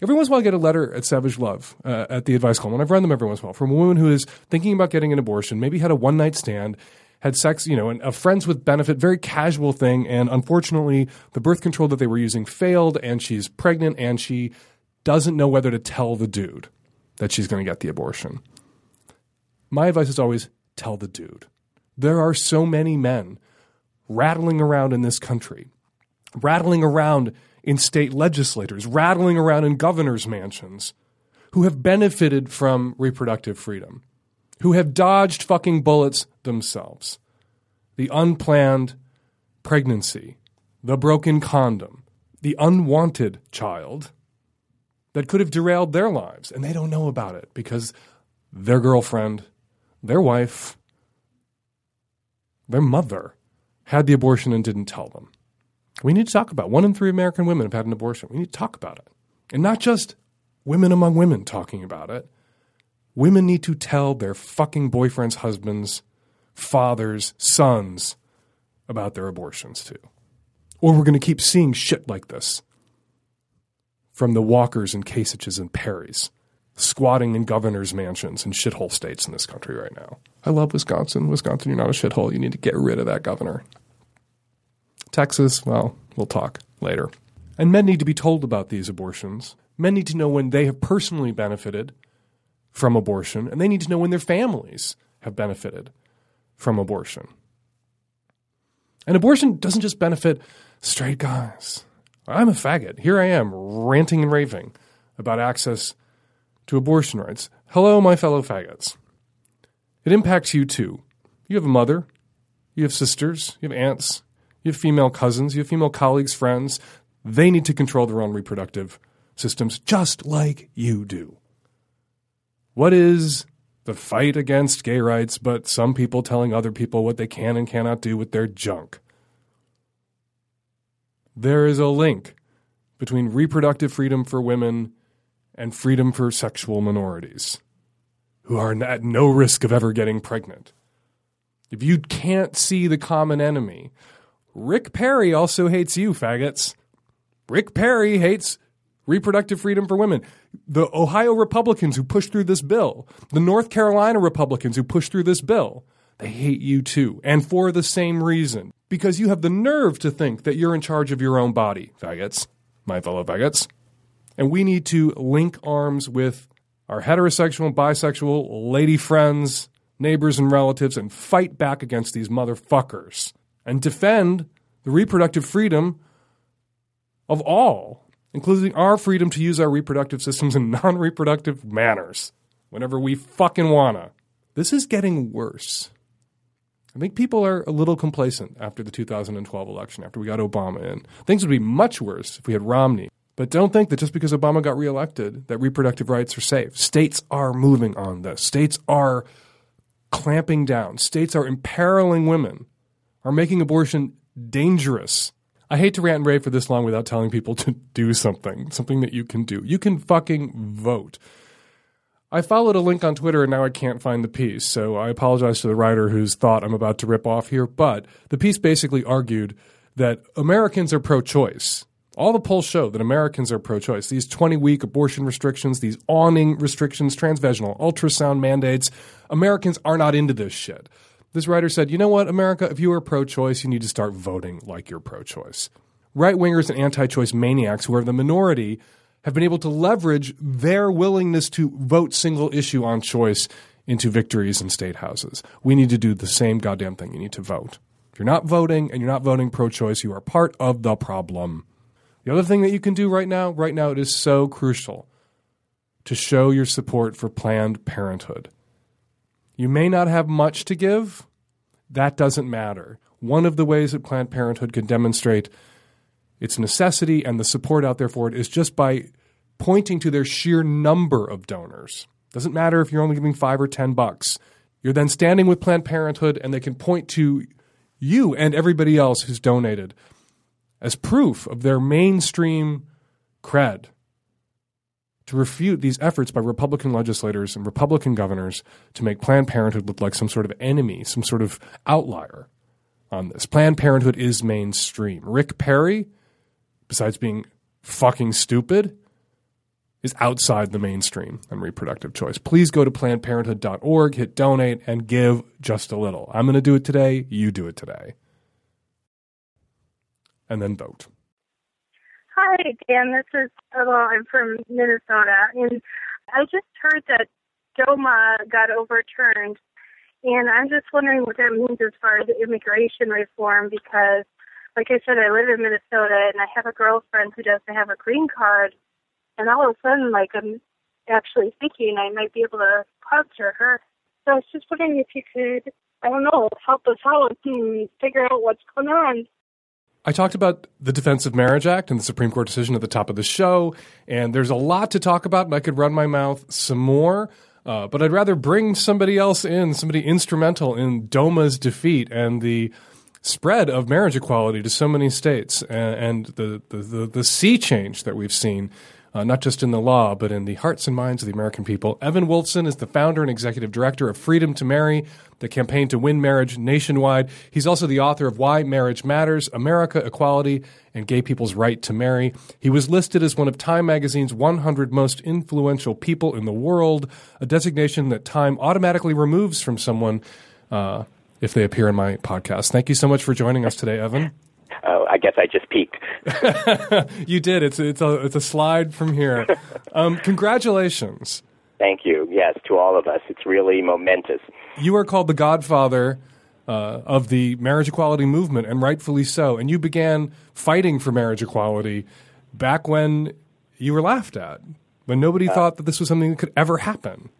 Every once in a while, I get a letter at Savage Love uh, at the advice column, and I've run them every once in a while from a woman who is thinking about getting an abortion, maybe had a one night stand, had sex, you know, a uh, friends with benefit, very casual thing, and unfortunately, the birth control that they were using failed, and she's pregnant, and she doesn't know whether to tell the dude that she's going to get the abortion. My advice is always tell the dude. There are so many men rattling around in this country, rattling around in state legislators, rattling around in governors' mansions, who have benefited from reproductive freedom, who have dodged fucking bullets themselves. The unplanned pregnancy, the broken condom, the unwanted child that could have derailed their lives, and they don't know about it because their girlfriend, their wife, their mother had the abortion and didn't tell them. We need to talk about it. one in three American women have had an abortion. We need to talk about it. And not just women among women talking about it. Women need to tell their fucking boyfriends, husbands, fathers, sons about their abortions too. Or we're going to keep seeing shit like this from the Walkers and Kasich's and Perrys squatting in governor's mansions in shithole states in this country right now. I love Wisconsin. Wisconsin, you're not a shithole. You need to get rid of that governor. Texas, well, we'll talk later. And men need to be told about these abortions. Men need to know when they have personally benefited from abortion, and they need to know when their families have benefited from abortion. And abortion doesn't just benefit straight guys. I'm a faggot. Here I am ranting and raving about access to abortion rights. Hello, my fellow faggots. It impacts you too. You have a mother, you have sisters, you have aunts, you have female cousins, you have female colleagues, friends. They need to control their own reproductive systems just like you do. What is the fight against gay rights but some people telling other people what they can and cannot do with their junk? There is a link between reproductive freedom for women and freedom for sexual minorities who are at no risk of ever getting pregnant. If you can't see the common enemy, Rick Perry also hates you, faggots. Rick Perry hates reproductive freedom for women. The Ohio Republicans who pushed through this bill, the North Carolina Republicans who pushed through this bill, they hate you too. And for the same reason. Because you have the nerve to think that you're in charge of your own body, faggots, my fellow faggots. And we need to link arms with our heterosexual, bisexual, lady friends, neighbors, and relatives and fight back against these motherfuckers and defend the reproductive freedom of all, including our freedom to use our reproductive systems in non reproductive manners whenever we fucking wanna. This is getting worse. I think people are a little complacent after the 2012 election, after we got Obama in. Things would be much worse if we had Romney. But don't think that just because Obama got reelected, that reproductive rights are safe. States are moving on this. States are clamping down. States are imperiling women, are making abortion dangerous. I hate to rant and rave for this long without telling people to do something, something that you can do. You can fucking vote. I followed a link on Twitter and now I can't find the piece, so I apologize to the writer whose thought I'm about to rip off here. But the piece basically argued that Americans are pro choice. All the polls show that Americans are pro choice. These 20 week abortion restrictions, these awning restrictions, transvaginal ultrasound mandates, Americans are not into this shit. This writer said, you know what, America, if you are pro choice, you need to start voting like you're pro choice. Right wingers and anti choice maniacs who are the minority have been able to leverage their willingness to vote single issue on choice into victories in state houses. We need to do the same goddamn thing. You need to vote. If you're not voting and you're not voting pro choice, you are part of the problem. The other thing that you can do right now, right now, it is so crucial to show your support for Planned Parenthood. You may not have much to give. That doesn't matter. One of the ways that Planned Parenthood can demonstrate its necessity and the support out there for it is just by pointing to their sheer number of donors. Doesn't matter if you're only giving five or ten bucks. You're then standing with Planned Parenthood and they can point to you and everybody else who's donated as proof of their mainstream cred to refute these efforts by Republican legislators and Republican governors to make Planned Parenthood look like some sort of enemy, some sort of outlier on this. Planned Parenthood is mainstream. Rick Perry, besides being fucking stupid, is outside the mainstream on reproductive choice. Please go to plannedparenthood.org, hit donate, and give just a little. I'm going to do it today. You do it today. And then vote. Hi, Dan. This is well, I'm from Minnesota, and I just heard that DOMA got overturned, and I'm just wondering what that means as far as immigration reform. Because, like I said, I live in Minnesota, and I have a girlfriend who doesn't have a green card, and all of a sudden, like I'm actually thinking I might be able to sponsor her. So I was just wondering if you could, I don't know, help us out and figure out what's going on. I talked about the Defense of Marriage Act and the Supreme Court decision at the top of the show, and there's a lot to talk about, and I could run my mouth some more. Uh, but I'd rather bring somebody else in, somebody instrumental in DOMA's defeat and the spread of marriage equality to so many states and, and the, the, the, the sea change that we've seen uh, not just in the law, but in the hearts and minds of the American people. Evan Wolfson is the founder and executive director of Freedom to Marry, the campaign to win marriage nationwide. He's also the author of Why Marriage Matters America, Equality, and Gay People's Right to Marry. He was listed as one of Time magazine's 100 most influential people in the world, a designation that Time automatically removes from someone. Uh, if they appear in my podcast. Thank you so much for joining us today, Evan. Uh, I guess I just peaked. you did. It's it's a it's a slide from here. Um, congratulations. Thank you. Yes, to all of us. It's really momentous. You are called the godfather uh, of the marriage equality movement, and rightfully so. And you began fighting for marriage equality back when you were laughed at, when nobody uh, thought that this was something that could ever happen.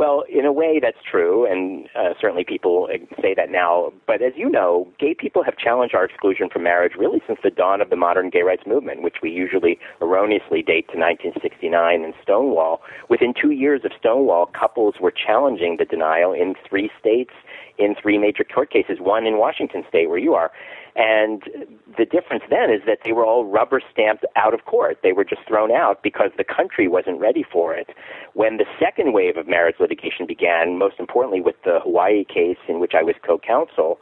Well, in a way, that's true, and uh, certainly people say that now. But as you know, gay people have challenged our exclusion from marriage really since the dawn of the modern gay rights movement, which we usually erroneously date to 1969 and Stonewall. Within two years of Stonewall, couples were challenging the denial in three states in three major court cases, one in Washington state where you are. And the difference then is that they were all rubber stamped out of court. They were just thrown out because the country wasn't ready for it. When the second wave of marriage litigation began, most importantly with the Hawaii case in which I was co counsel,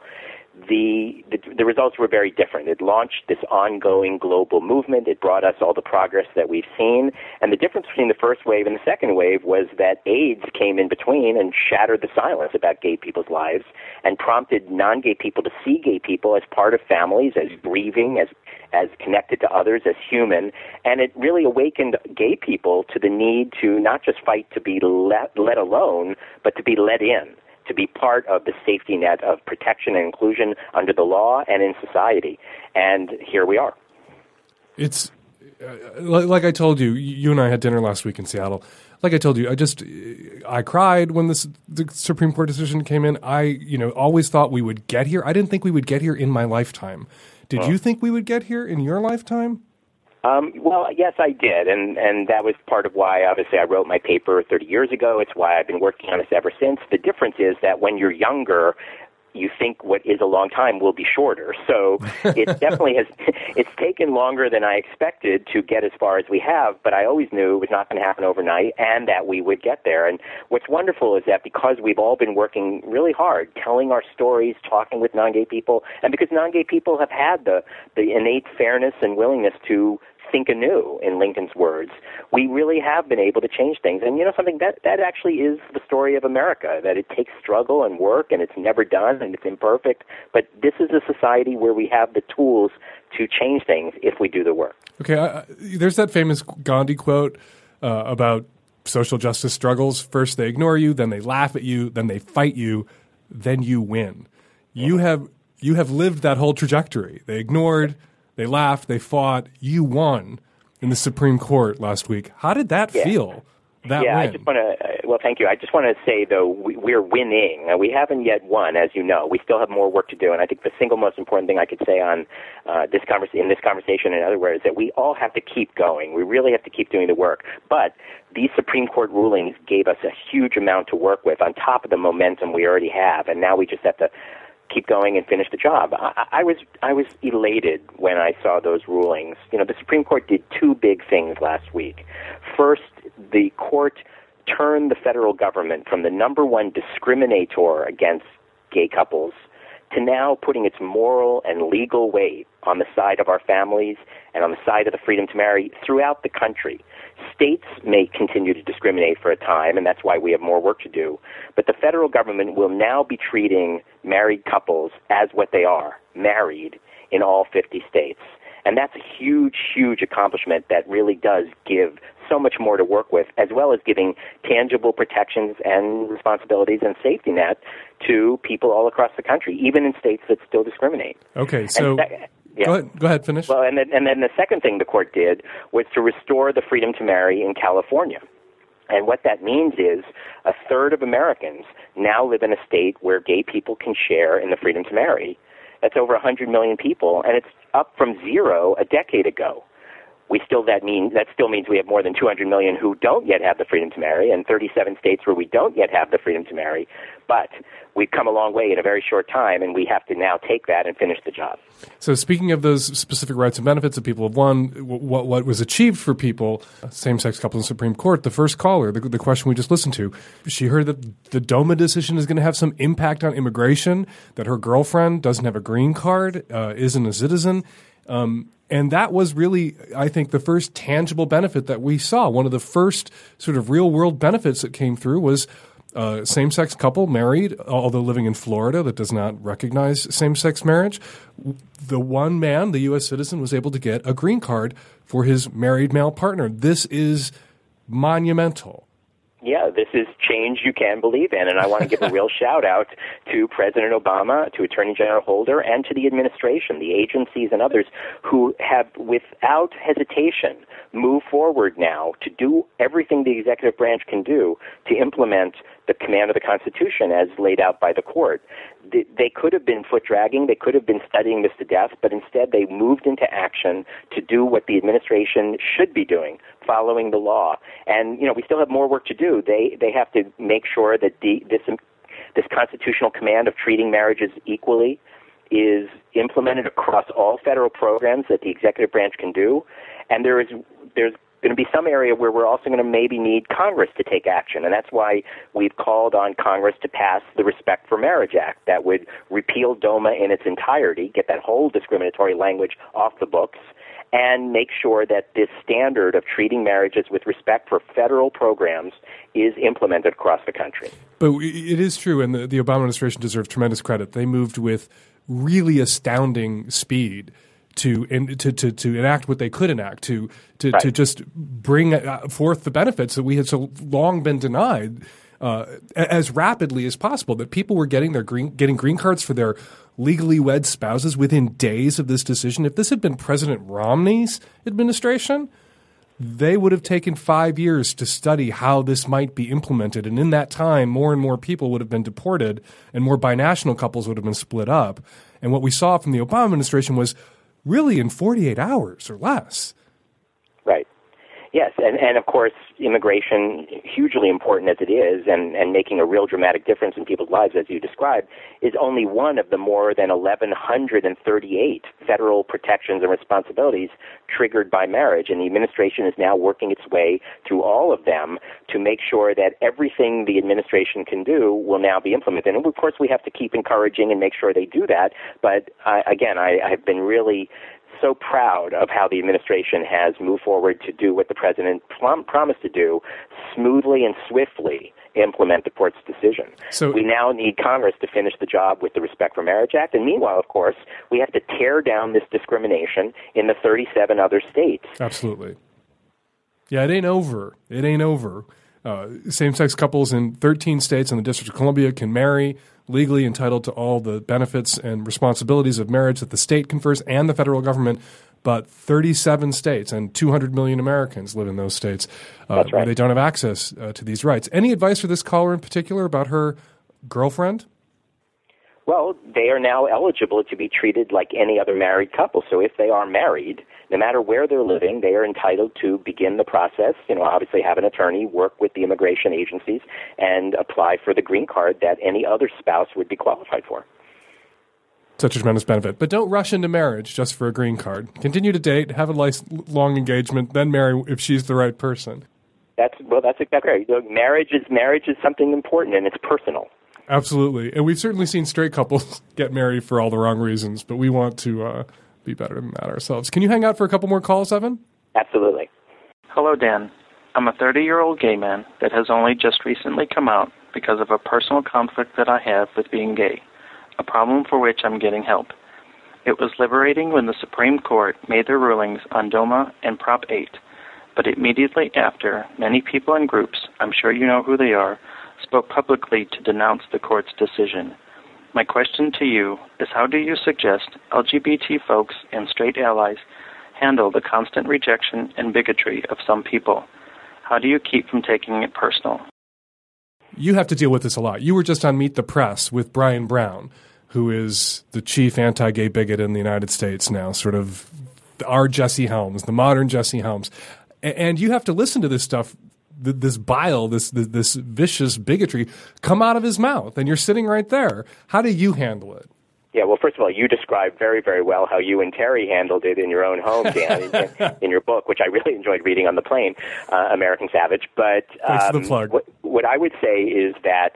the, the, the results were very different. It launched this ongoing global movement. It brought us all the progress that we've seen. And the difference between the first wave and the second wave was that AIDS came in between and shattered the silence about gay people's lives and prompted non-gay people to see gay people as part of families, as grieving, as as connected to others, as human. And it really awakened gay people to the need to not just fight to be let, let alone, but to be let in to be part of the safety net of protection and inclusion under the law and in society. And here we are. It's uh, like I told you, you and I had dinner last week in Seattle. Like I told you, I just I cried when this the Supreme Court decision came in. I you know always thought we would get here. I didn't think we would get here in my lifetime. Did you think we would get here in your lifetime? Um, well, yes, I did, and and that was part of why, obviously, I wrote my paper 30 years ago. It's why I've been working on this ever since. The difference is that when you're younger, you think what is a long time will be shorter. So it definitely has it's taken longer than I expected to get as far as we have, but I always knew it was not going to happen overnight and that we would get there. And what's wonderful is that because we've all been working really hard, telling our stories, talking with non-gay people, and because non-gay people have had the the innate fairness and willingness to think anew, in Lincoln's words. We really have been able to change things. And you know something, that, that actually is the story of America, that it takes struggle and work and it's never done and it's imperfect. But this is a society where we have the tools to change things if we do the work. Okay, uh, there's that famous Gandhi quote uh, about social justice struggles. First they ignore you, then they laugh at you, then they fight you, then you win. You have you have lived that whole trajectory. They ignored, they laughed, they fought. You won in the Supreme Court last week. How did that yeah. feel? That yeah, win? I just want to. Uh, well, thank you. I just want to say though we, we're winning. We haven't yet won, as you know. We still have more work to do, and I think the single most important thing I could say on uh, this convers- in this conversation, in other words, is that we all have to keep going. We really have to keep doing the work. But these Supreme Court rulings gave us a huge amount to work with on top of the momentum we already have, and now we just have to keep going and finish the job. I, I was I was elated when I saw those rulings. You know, the Supreme Court did two big things last week. First, the court turned the federal government from the number one discriminator against gay couples to now putting its moral and legal weight on the side of our families and on the side of the freedom to marry throughout the country. States may continue to discriminate for a time, and that's why we have more work to do. But the federal government will now be treating married couples as what they are, married, in all 50 states. And that's a huge, huge accomplishment that really does give so much more to work with, as well as giving tangible protections and responsibilities and safety net to people all across the country, even in states that still discriminate. Okay, so yeah. go ahead. Go ahead. Finish. Well, and then, and then the second thing the court did was to restore the freedom to marry in California. And what that means is a third of Americans now live in a state where gay people can share in the freedom to marry. That's over 100 million people, and it's up from zero a decade ago. We still that means that still means we have more than 200 million who don't yet have the freedom to marry, and 37 states where we don't yet have the freedom to marry. But we've come a long way in a very short time, and we have to now take that and finish the job. So, speaking of those specific rights and benefits that people have won, what, what was achieved for people, same sex couples in Supreme Court, the first caller, the, the question we just listened to, she heard that the DOMA decision is going to have some impact on immigration, that her girlfriend doesn't have a green card, uh, isn't a citizen. Um, and that was really, I think, the first tangible benefit that we saw. One of the first sort of real world benefits that came through was uh, a same sex couple married, although living in Florida that does not recognize same sex marriage. The one man, the U.S. citizen, was able to get a green card for his married male partner. This is monumental. Yeah, this is change you can believe in. And I want to give a real shout out to President Obama, to Attorney General Holder, and to the administration, the agencies, and others who have, without hesitation, moved forward now to do everything the executive branch can do to implement the command of the Constitution as laid out by the court. They could have been foot dragging, they could have been studying this to death, but instead they moved into action to do what the administration should be doing, following the law. And you know, we still have more work to do. They they have to make sure that the, this this constitutional command of treating marriages equally is implemented across all federal programs that the executive branch can do. And there is there's going to be some area where we're also going to maybe need Congress to take action. And that's why we've called on Congress to pass the Respect for Marriage Act that would repeal DOMA in its entirety, get that whole discriminatory language off the books, and make sure that this standard of treating marriages with respect for federal programs is implemented across the country. But it is true, and the, Obama administration deserves tremendous credit. They moved with really astounding speed to, in, to, to, to enact what they could enact, to, to, Right. to just bring uh, forth the benefits that we had so long been denied uh, as rapidly as possible. That people were getting their green, getting green cards for their legally wed spouses within days of this decision. If this had been President Romney's administration, they would have taken five years to study how this might be implemented. And in that time, more and more people would have been deported and more binational couples would have been split up. And what we saw from the Obama administration was really in 48 hours or less. Right. Yes, and, and of course, immigration, hugely important as it is, and, and making a real dramatic difference in people's lives, as you described, is only one of the more than 1,138 federal protections and responsibilities triggered by marriage. And the administration is now working its way through all of them to make sure that everything the administration can do will now be implemented. And of course, we have to keep encouraging and make sure they do that. But again, I, I've been really so proud of how the administration has moved forward to do what the president prom- promised to do smoothly and swiftly implement the court's decision. So- we now need Congress to finish the job with the Respect for Marriage Act. And meanwhile, of course, we have to tear down this discrimination in the 37 other states. Absolutely. Yeah, it ain't over. It ain't over. Uh, Same sex couples in 13 states and the District of Columbia can marry legally entitled to all the benefits and responsibilities of marriage that the state confers and the federal government. But 37 states and 200 million Americans live in those states uh, right. they don't have access uh, to these rights. Any advice for this caller in particular about her girlfriend? Well, they are now eligible to be treated like any other married couple. So if they are married, no matter where they're living, they are entitled to begin the process. You know, obviously have an attorney, work with the immigration agencies, and apply for the green card that any other spouse would be qualified for. such a tremendous benefit. But don't rush into marriage just for a green card. Continue to date, have a nice long engagement, then marry if she's the right person. That's well, that's exactly right. Marriage is marriage is something important and it's personal. Absolutely, and we've certainly seen straight couples get married for all the wrong reasons, but we want to uh, be better than that ourselves. Can you hang out for a couple more calls, Evan? Absolutely. Hello, Dan. I'm a 30 year old gay man that has only just recently come out because of a personal conflict that I have with being gay, a problem for which I'm getting help. It was liberating when the Supreme Court made their rulings on DOMA and Prop 8, but immediately after, many people and groups, I'm sure you know who they are, spoke publicly to denounce the court's decision. My question to you is how do you suggest LGBT folks and straight allies handle the constant rejection and bigotry of some people? How do you keep from taking it personal? You have to deal with this a lot. You were just on Meet the Press with Brian Brown, who is the chief anti gay bigot in the United States now, sort of our Jesse Helms, the modern Jesse Helms. And you have to listen to this stuff, this bile, this, this vicious bigotry come out of his mouth, and you're sitting right there. How do you handle it? Yeah, well, first of all, you described very, very well how you and Terry handled it in your own home, Dan, in, in, your book, which I really enjoyed reading on the plane, uh, American Savage. But um, what, what I would say is that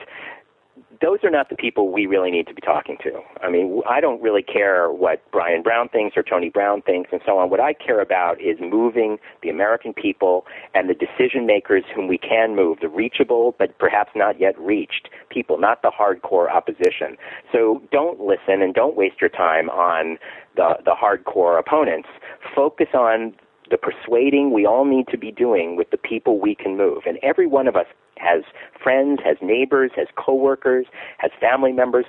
those are not the people we really need to be talking to. I mean, I don't really care what Brian Brown thinks or Tony Brown thinks and so on. What I care about is moving the American people and the decision makers whom we can move, the reachable but perhaps not yet reached people, not the hardcore opposition. So don't listen and don't waste your time on the, the hardcore opponents. Focus on the persuading we all need to be doing with the people we can move. And every one of us has friends, has neighbors, has coworkers, has family members,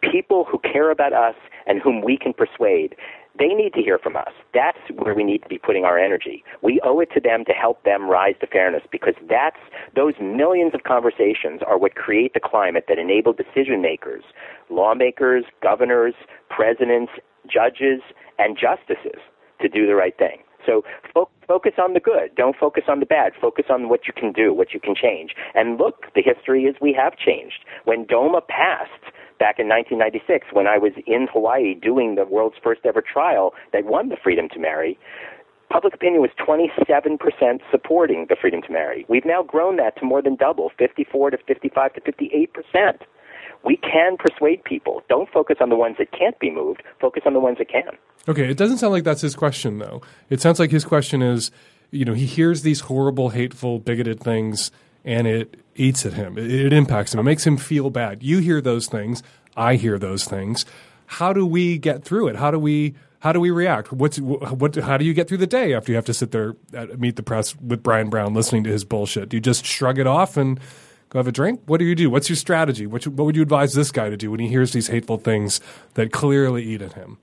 people who care about us and whom we can persuade. They need to hear from us. That's where we need to be putting our energy. We owe it to them to help them rise to fairness because that's those millions of conversations are what create the climate that enable decision makers, lawmakers, governors, presidents, judges, and justices to do the right thing. So fo- focus on the good. Don't focus on the bad. Focus on what you can do, what you can change. And look, the history is we have changed. When DOMA passed back in 1996, when I was in Hawaii doing the world's first ever trial that won the freedom to marry, public opinion was 27% supporting the freedom to marry. We've now grown that to more than double, 54 to 55 to 58 percent we can persuade people. Don't focus on the ones that can't be moved. Focus on the ones that can. Okay, it doesn't sound like that's his question, though. It sounds like his question is, you know, he hears these horrible, hateful, bigoted things, and it eats at him. It, it impacts him. It makes him feel bad. You hear those things. I hear those things. How do we get through it? How do we how do we react? What's what? How do you get through the day after you have to sit there at meet the press with Brian Brown listening to his bullshit? Do you just shrug it off and go have a drink? What do you do? What's your strategy? What, what would you advise this guy to do when he hears these hateful things that clearly eat at him?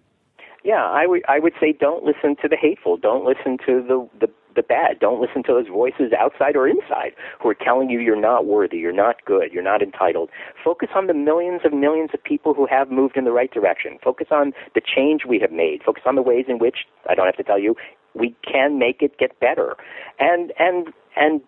Yeah, I would I would say don't listen to the hateful. Don't listen to the the the bad. Don't listen to those voices outside or inside who are telling you you're not worthy, you're not good, you're not entitled. Focus on the millions of millions of people who have moved in the right direction. Focus on the change we have made. Focus on the ways in which I don't have to tell you we can make it get better. And and and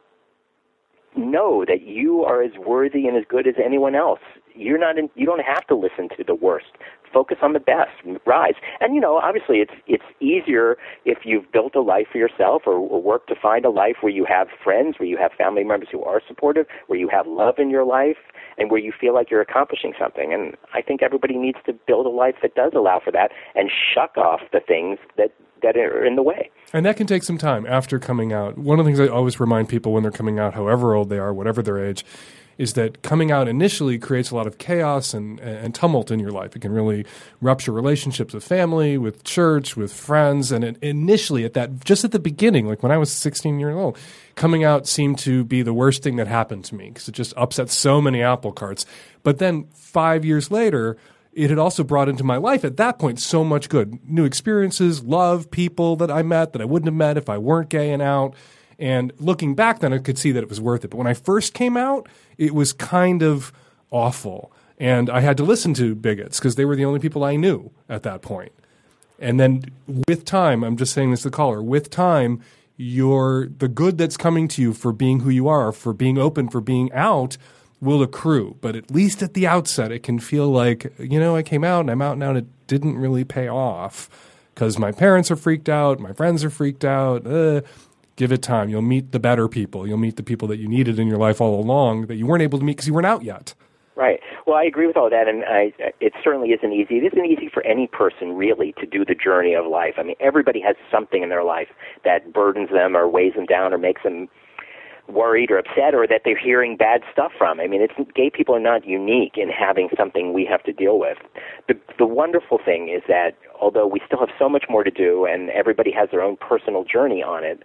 know that you are as worthy and as good as anyone else. You're not in, you don't have to listen to the worst. Focus on the best. Rise. And you know, obviously it's it's easier if you've built a life for yourself or, or work to find a life where you have friends, where you have family members who are supportive, where you have love in your life and where you feel like you're accomplishing something. And I think everybody needs to build a life that does allow for that and shuck off the things that that are in the way. And that can take some time after coming out. One of the things I always remind people when they're coming out, however old they are, whatever their age, is that coming out initially creates a lot of chaos and, and tumult in your life. It can really rupture relationships with family, with church, with friends. And it, initially, at that, just at the beginning, like when I was 16 years old, coming out seemed to be the worst thing that happened to me because it just upset so many apple carts. But then five years later, it had also brought into my life at that point so much good new experiences, love, people that I met that I wouldn't have met if I weren't gay and out. And looking back, then I could see that it was worth it. But when I first came out, it was kind of awful. And I had to listen to bigots because they were the only people I knew at that point. And then with time, I'm just saying this to the caller, with time, your the good that's coming to you for being who you are, for being open, for being out, will accrue. But at least at the outset, it can feel like, you know, I came out and I'm out now and it didn't really pay off because my parents are freaked out, my friends are freaked out. Uh, give it time. You'll meet the better people. You'll meet the people that you needed in your life all along that you weren't able to meet because you weren't out yet. Right. Well, I agree with all that, and I, it certainly isn't easy. It isn't easy for any person really to do the journey of life. I mean, everybody has something in their life that burdens them or weighs them down or makes them worried or upset or that they're hearing bad stuff from. I mean, it's gay people are not unique in having something we have to deal with. The the wonderful thing is that although we still have so much more to do and everybody has their own personal journey on it,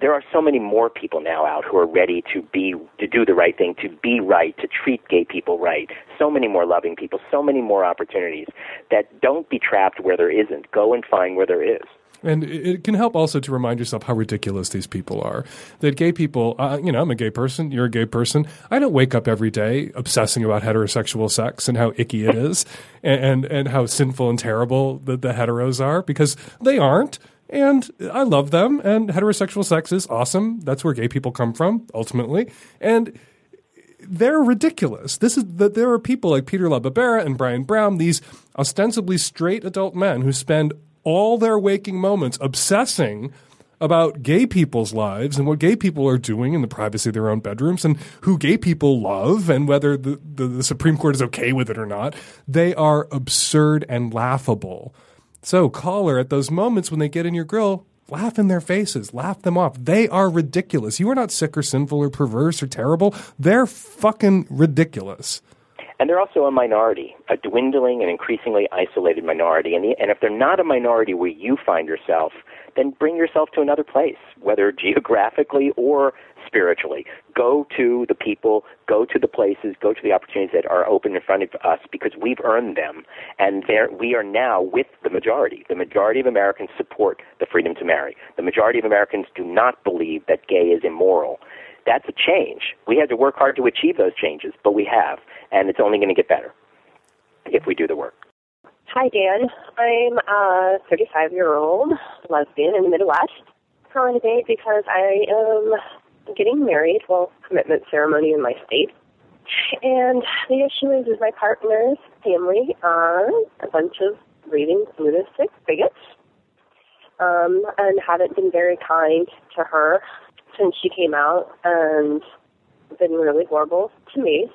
there are so many more people now out who are ready to be to do the right thing, to be right, to treat gay people right. So many more loving people, so many more opportunities that don't be trapped where there isn't. Go and find where there is. And it can help also to remind yourself how ridiculous these people are. That gay people, uh, you know, I'm a gay person, you're a gay person. I don't wake up every day obsessing about heterosexual sex and how icky it is and, and, and how sinful and terrible the, the heteros are because they aren't. And I love them, and heterosexual sex is awesome. That's where gay people come from, ultimately. And they're ridiculous. This is that there are people like Peter LaBarbera and Brian Brown, these ostensibly straight adult men who spend all their waking moments obsessing about gay people's lives and what gay people are doing in the privacy of their own bedrooms and who gay people love and whether the, the, the Supreme Court is okay with it or not. They are absurd and laughable. So, caller, at those moments when they get in your grill, laugh in their faces, laugh them off. They are ridiculous. You are not sick or sinful or perverse or terrible. They're fucking ridiculous. And they're also a minority, a dwindling and increasingly isolated minority. And, the, and if they're not a minority where you find yourself, then bring yourself to another place, whether geographically or spiritually. Go to the people, go to the places, go to the opportunities that are open in front of us because we've earned them. And we are now with the majority. The majority of Americans support the freedom to marry. The majority of Americans do not believe that gay is immoral. That's a change. We had to work hard to achieve those changes, but we have and it's only going to get better if we do the work. Hi, Dan. I'm a 35 year old lesbian in the Midwest. Calling today because I am getting married, well, commitment ceremony in my state. And the issue is, is my partner's family are a bunch of raving lunatic bigots um, and haven't been very kind to her since she came out and been really horrible to me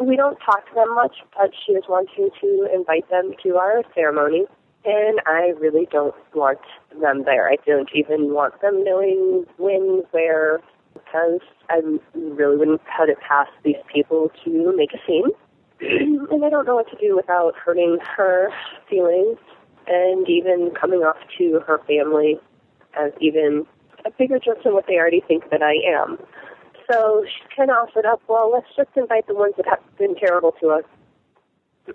we don't talk to them much, but she is wanting to invite them to our ceremony, and I really don't want them there. I don't even want them knowing when, where, because I really wouldn't cut it past these people to make a scene. and I don't know what to do without hurting her feelings and even coming off to her family as even a bigger jerk than what they already think that I am. So she kind of offered up, well, let's just invite the ones that have been terrible to us,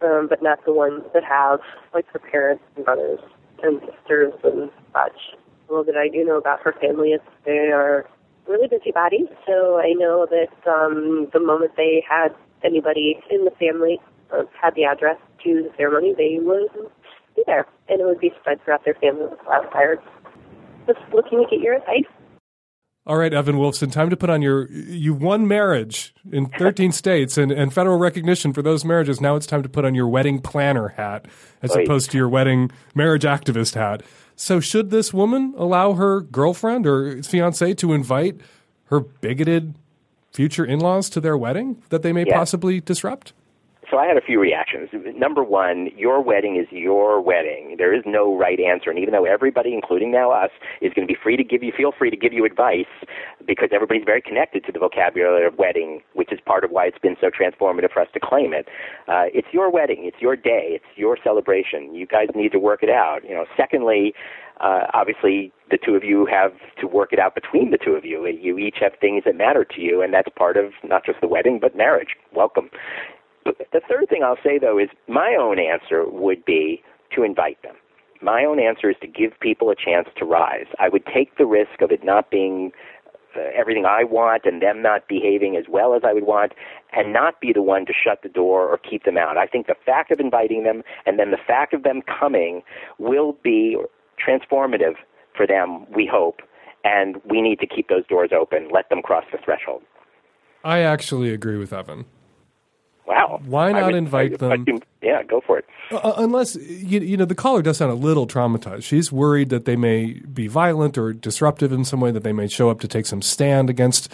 um, but not the ones that have, like her parents and brothers and sisters and such. Well, that I do know about her family is they are really busybodies. So I know that um, the moment they had anybody in the family uh, had the address to the ceremony, they would be there, and it would be spread throughout their family with wildfires. Just looking to get your advice. All right, Evan Wolfson, time to put on your. You won marriage in 13 states and, and federal recognition for those marriages. Now it's time to put on your wedding planner hat as Right. opposed to your wedding marriage activist hat. So, should this woman allow her girlfriend or fiance to invite her bigoted future in laws to their wedding that they may possibly disrupt? So I had a few reactions. Number one, your wedding is your wedding. There is no right answer, and even though everybody, including now us, is going to be free to give you, feel free to give you advice, because everybody's very connected to the vocabulary of wedding, which is part of why it's been so transformative for us to claim it. Uh, it's your wedding. It's your day. It's your celebration. You guys need to work it out. You know. Secondly, uh, obviously the two of you have to work it out between the two of you. You each have things that matter to you, and that's part of not just the wedding but marriage. Welcome. The third thing I'll say though is my own answer would be to invite them. My own answer is to give people a chance to rise. I would take the risk of it not being uh, everything I want and them not behaving as well as I would want and not be the one to shut the door or keep them out. I think the fact of inviting them and then the fact of them coming will be transformative for them, we hope, and we need to keep those doors open, let them cross the threshold. I actually agree with Evan. Wow. Why not would- invite them? Yeah, go for it. Uh, unless you, you know the caller does sound a little traumatized. She's worried that they may be violent or disruptive in some way, that they may show up to take some stand against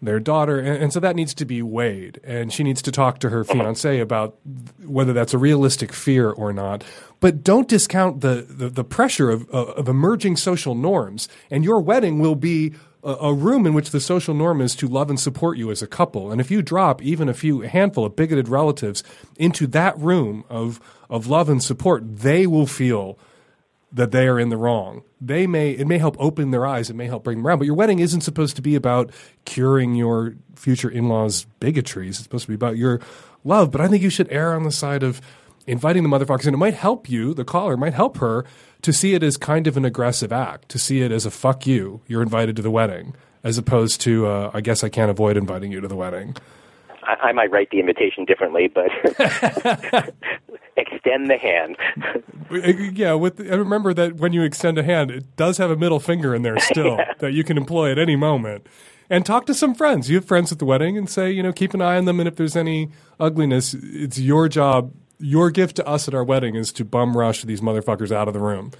their daughter, and, and so that needs to be weighed. And she needs to talk to her fiance about whether that's a realistic fear or not. But don't discount the the, the pressure of, of of emerging social norms. And your wedding will be a, room in which the social norm is to love and support you as a couple. And if you drop even a few a handful of bigoted relatives into that room of of love and support, they will feel that they are in the wrong. They may it may help open their eyes, it may help bring them around. But your wedding isn't supposed to be about curing your future in-laws' bigotries. It's supposed to be about your love. But I think you should err on the side of inviting the motherfuckers, and it might help you, the caller might help her to see it as kind of an aggressive act, to see it as a fuck you. You're invited to the wedding, as opposed to uh, I guess I can't avoid inviting you to the wedding. I, I might write the invitation differently, but extend the hand. Yeah, with remember that when you extend a hand, it does have a middle finger in there still that you can employ at any moment. And talk to some friends. You have friends at the wedding, and say, you know, keep an eye on them. And if there's any ugliness, it's your job. Your gift to us at our wedding is to bum rush these motherfuckers out of the room.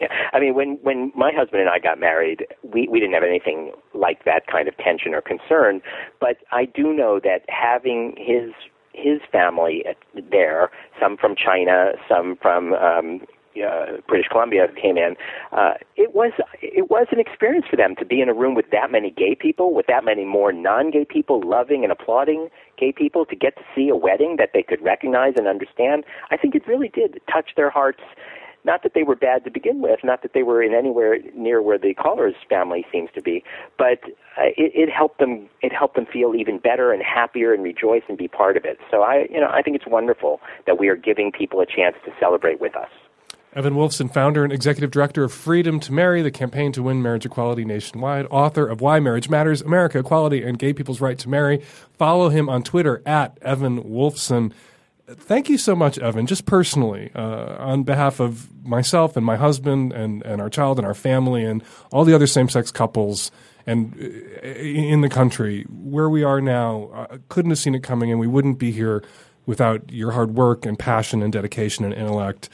Yeah. I mean, when when my husband and I got married, we we didn't have anything like that kind of tension or concern. But I do know that having his his family there, some from China, some from um, uh, British Columbia came in. Uh, it was it was an experience for them to be in a room with that many gay people, with that many more non-gay people loving and applauding gay people, to get to see a wedding that they could recognize and understand. I think it really did touch their hearts. Not that they were bad to begin with, not that they were in anywhere near where the caller's family seems to be, but uh, it, it helped them. It helped them feel even better and happier and rejoice and be part of it. So I, you know, I think it's wonderful that we are giving people a chance to celebrate with us. Evan Wolfson, founder and executive director of Freedom to Marry, the campaign to win marriage equality nationwide, author of Why Marriage Matters, America, Equality, and Gay People's Right to Marry. Follow him on Twitter at Evan Wolfson. Thank you so much, Evan, just personally, uh, on behalf of myself and my husband and, and our child and our family and all the other same sex couples and uh, in the country where we are now. I couldn't have seen it coming, and we wouldn't be here without your hard work and passion and dedication and intellect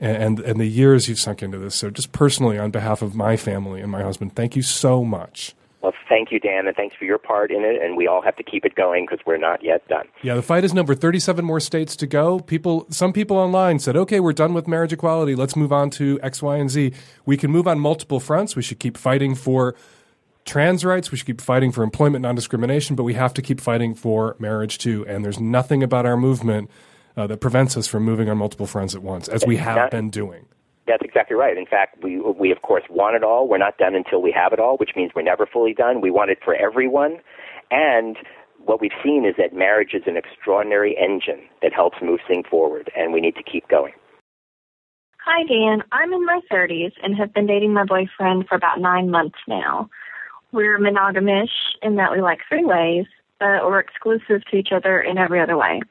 and, and the years you've sunk into this. So, just personally, on behalf of my family and my husband, thank you so much. Well, thank you, Dan, and thanks for your part in it. And we all have to keep it going because we're not yet done. Yeah, the fight is number 37 more states to go. People, some people online said, okay, we're done with marriage equality. Let's move on to X, Y, and Z. We can move on multiple fronts. We should keep fighting for trans rights. We should keep fighting for employment non discrimination, but we have to keep fighting for marriage too. And there's nothing about our movement uh, that prevents us from moving on multiple fronts at once, as we have That- been doing. That's exactly right. In fact, we we of course want it all. We're not done until we have it all, which means we're never fully done. We want it for everyone, and what we've seen is that marriage is an extraordinary engine that helps move things forward, and we need to keep going. Hi, Dan. I'm in my 30s and have been dating my boyfriend for about nine months now. We're monogamish in that we like three ways, but we're exclusive to each other in every other way.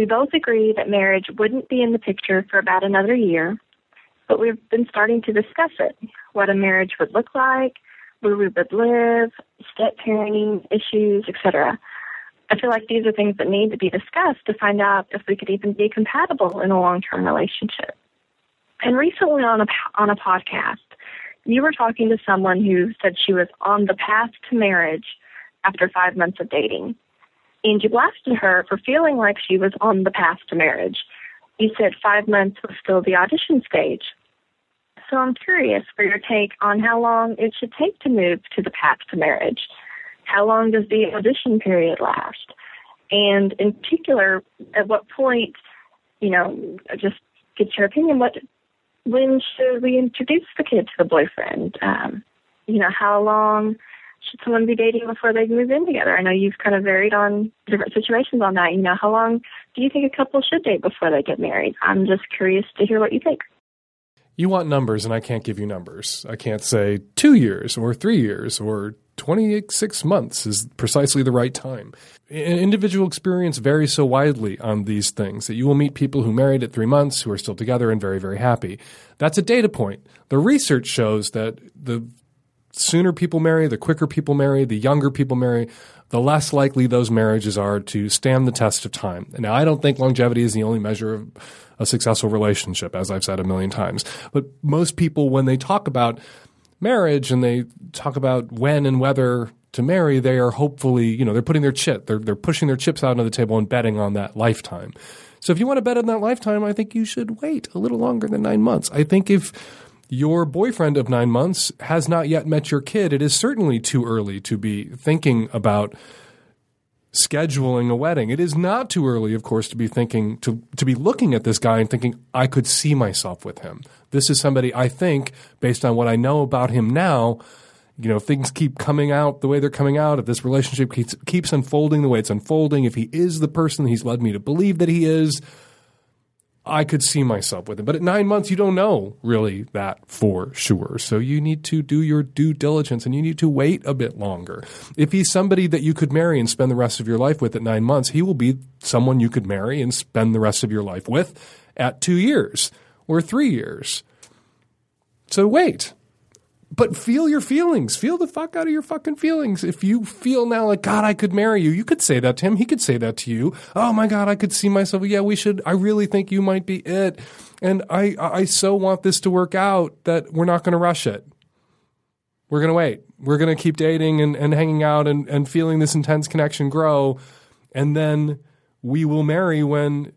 We both agree that marriage wouldn't be in the picture for about another year, but we've been starting to discuss it what a marriage would look like, where we would live, step parenting issues, etc. I feel like these are things that need to be discussed to find out if we could even be compatible in a long term relationship. And recently on a on a podcast, you were talking to someone who said she was on the path to marriage after five months of dating. And you blasted her for feeling like she was on the path to marriage. You said five months was still the audition stage. So I'm curious for your take on how long it should take to move to the path to marriage. How long does the audition period last? And in particular, at what point, you know, just get your opinion, what when should we introduce the kid to the boyfriend? Um, you know, how long should someone be dating before they move in together? I know you've kind of varied on different situations on that. You know, how long do you think a couple should date before they get married? I'm just curious to hear what you think. You want numbers, and I can't give you numbers. I can't say two years or three years or 26 months is precisely the right time. Individual experience varies so widely on these things that you will meet people who married at three months who are still together and very, very happy. That's a data point. The research shows that the sooner people marry, the quicker people marry, the younger people marry, the less likely those marriages are to stand the test of time. Now, I don't think longevity is the only measure of a successful relationship, as I've said a million times. But most people, when they talk about marriage and they talk about when and whether to marry, they are hopefully, you know, they're putting their chip, they're, they're pushing their chips out on the table and betting on that lifetime. So if you want to bet on that lifetime, I think you should wait a little longer than nine months. I think if your boyfriend of nine months has not yet met your kid, it is certainly too early to be thinking about scheduling a wedding. It is not too early, of course, to be thinking to to be looking at this guy and thinking I could see myself with him. This is somebody I think, based on what I know about him now, you know, if things keep coming out the way they're coming out, if this relationship keeps keeps unfolding the way it's unfolding, if he is the person he's led me to believe that he is, I could see myself with him. But at nine months, you don't know really that for sure. So you need to do your due diligence and you need to wait a bit longer. If he's somebody that you could marry and spend the rest of your life with at nine months, he will be someone you could marry and spend the rest of your life with at two years or three years. So wait but feel your feelings. Feel the fuck out of your fucking feelings. If you feel now like, God, I could marry you, you could say that to him. He could say that to you. Oh my God, I could see myself. Yeah, we should. I really think you might be it. And I, I so want this to work out that we're not going to rush it. We're going to wait. We're going to keep dating and, and hanging out and, and feeling this intense connection grow. And then we will marry when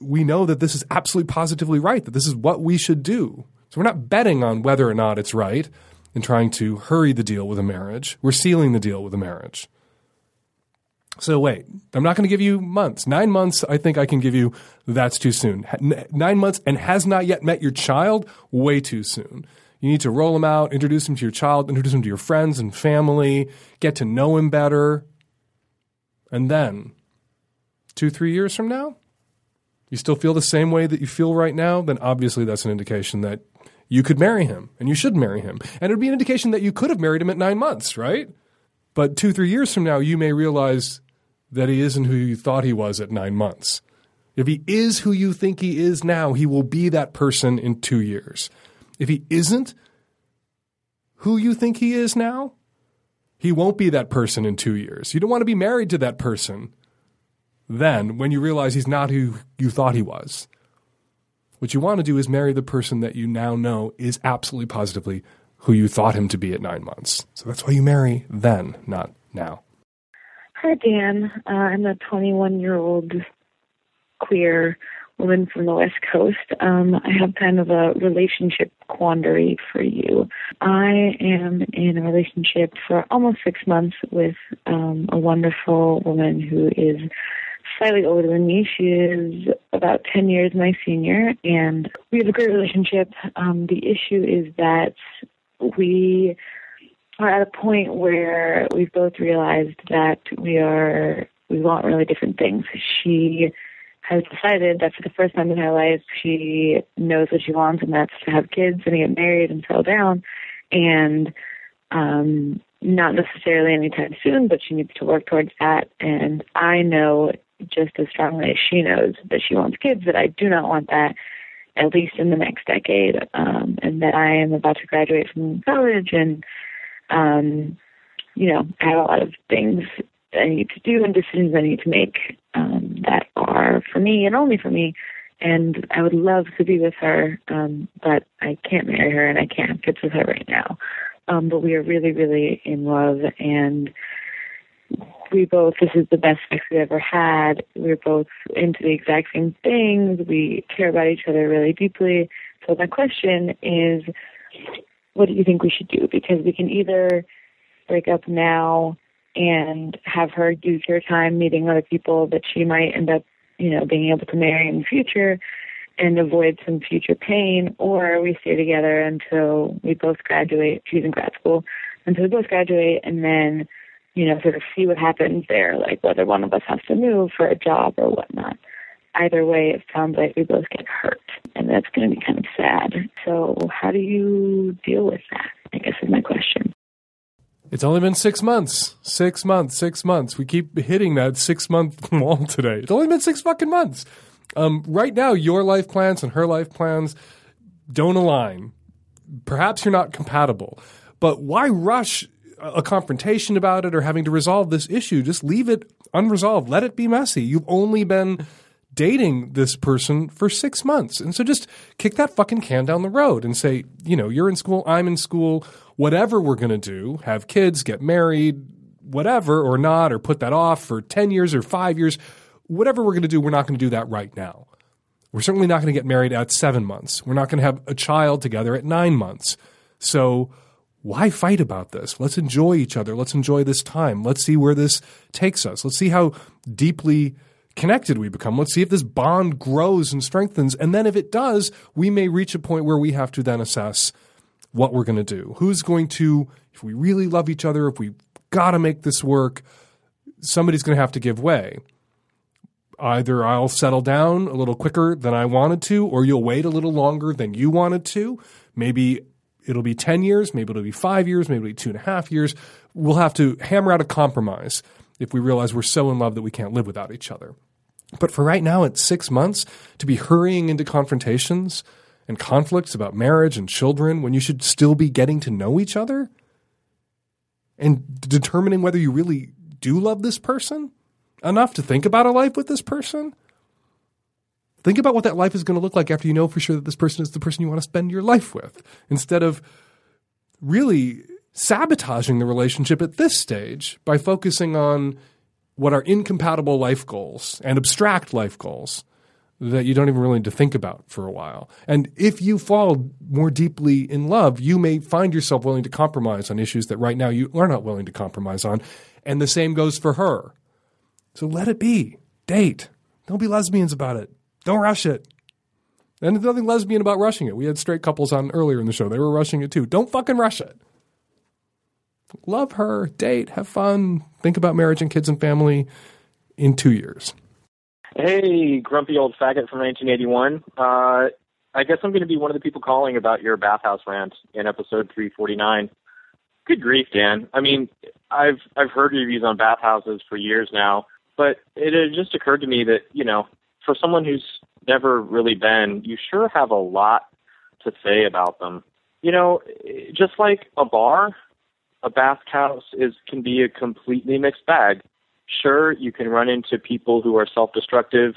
we know that this is absolutely positively right, that this is what we should do. So we're not betting on whether or not it's right in trying to hurry the deal with a marriage. We're sealing the deal with a marriage. So wait, I'm not going to give you months. Nine months, I think I can give you. That's too soon. Nine months and has not yet met your child. Way too soon. You need to roll him out, introduce him to your child, introduce him to your friends and family, get to know him better. And then, two, three years from now, you still feel the same way that you feel right now, then obviously that's an indication that you could marry him and you should marry him. And it would be an indication that you could have married him at nine months, right? But two, three years from now, you may realize that he isn't who you thought he was at nine months. If he is who you think he is now, he will be that person in two years. If he isn't who you think he is now, he won't be that person in two years. You don't want to be married to that person then when you realize he's not who you thought he was. What you want to do is marry the person that you now know is absolutely positively who you thought him to be at nine months. So that's why you marry then, not now. Hi, Dan. Uh, I'm a 21 year old queer woman from the West Coast. Um, I have kind of a relationship quandary for you. I am in a relationship for almost six months with um, a wonderful woman who is slightly older than me. She is about 10 years my senior, and we have a great relationship. Um, the issue is that we are at a point where we've both realized that we are we want really different things. She has decided that for the first time in her life she knows what she wants and that's to have kids and get married and settle down and um not necessarily anytime soon, but she needs to work towards that. And I know just as strongly as she knows that she wants kids, that I do not want that at least in the next decade, um, and that I am about to graduate from college and, um, you know, I have a lot of things I need to do and decisions I need to make um, that are for me and only for me. And I would love to be with her, um, but I can't marry her and I can't have kids with her right now. Um, but we are really, really in love and we both this is the best sex we ever had. We're both into the exact same things. We care about each other really deeply. So my question is what do you think we should do? Because we can either break up now and have her use her time meeting other people that she might end up, you know, being able to marry in the future and avoid some future pain, or we stay together until we both graduate. She's in grad school until we both graduate, and then you know, sort of see what happens there, like whether one of us has to move for a job or whatnot. Either way, it sounds like we both get hurt, and that's going to be kind of sad. So, how do you deal with that? I guess is my question. It's only been six months. Six months. Six months. We keep hitting that six month wall today. It's only been six fucking months. Um, right now, your life plans and her life plans don't align. Perhaps you're not compatible. But why rush a confrontation about it or having to resolve this issue. Just leave it unresolved. Let it be messy. You've only been dating this person for six months. And so just kick that fucking can down the road and say, you know, you're in school, I'm in school, whatever we're going to do, have kids, get married, whatever, or not, or put that off for 10 years or five years, whatever we're going to do, we're not going to do that right now. We're certainly not going to get married at seven months. We're not going to have a child together at nine months. So why fight about this? Let's enjoy each other. Let's enjoy this time. Let's see where this takes us. Let's see how deeply connected we become. Let's see if this bond grows and strengthens. And then if it does, we may reach a point where we have to then assess what we're going to do. Who's going to, if we really love each other, if we got to make this work, somebody's going to have to give way. Either I'll settle down a little quicker than I wanted to, or you'll wait a little longer than you wanted to. Maybe it'll be 10 years, maybe it'll be five years, maybe it'll be two and a half years. We'll have to hammer out a compromise if we realize we're so in love that we can't live without each other. But for right now, it's six months to be hurrying into confrontations and conflicts about marriage and children when you should still be getting to know each other and determining whether you really do love this person enough to think about a life with this person. Think about what that life is going to look like after you know for sure that this person is the person you want to spend your life with instead of really sabotaging the relationship at this stage by focusing on what are incompatible life goals and abstract life goals that you don't even really need to think about for a while. And if you fall more deeply in love, you may find yourself willing to compromise on issues that right now you are not willing to compromise on. And the same goes for her. So let it be. Date. Don't be lesbians about it. Don't rush it. And there's nothing lesbian about rushing it. We had straight couples on earlier in the show. They were rushing it too. Don't fucking rush it. Love her, date, have fun, think about marriage and kids and family in two years. Hey, grumpy old faggot from 1981. Uh, I guess I'm going to be one of the people calling about your bathhouse rant in episode 349. Good grief, Dan. I mean, I've I've heard reviews on bathhouses for years now, but it had just occurred to me that you know, for someone who's never really been, you sure have a lot to say about them. You know, just like a bar, a bathhouse is can be a completely mixed bag. Sure, you can run into people who are self-destructive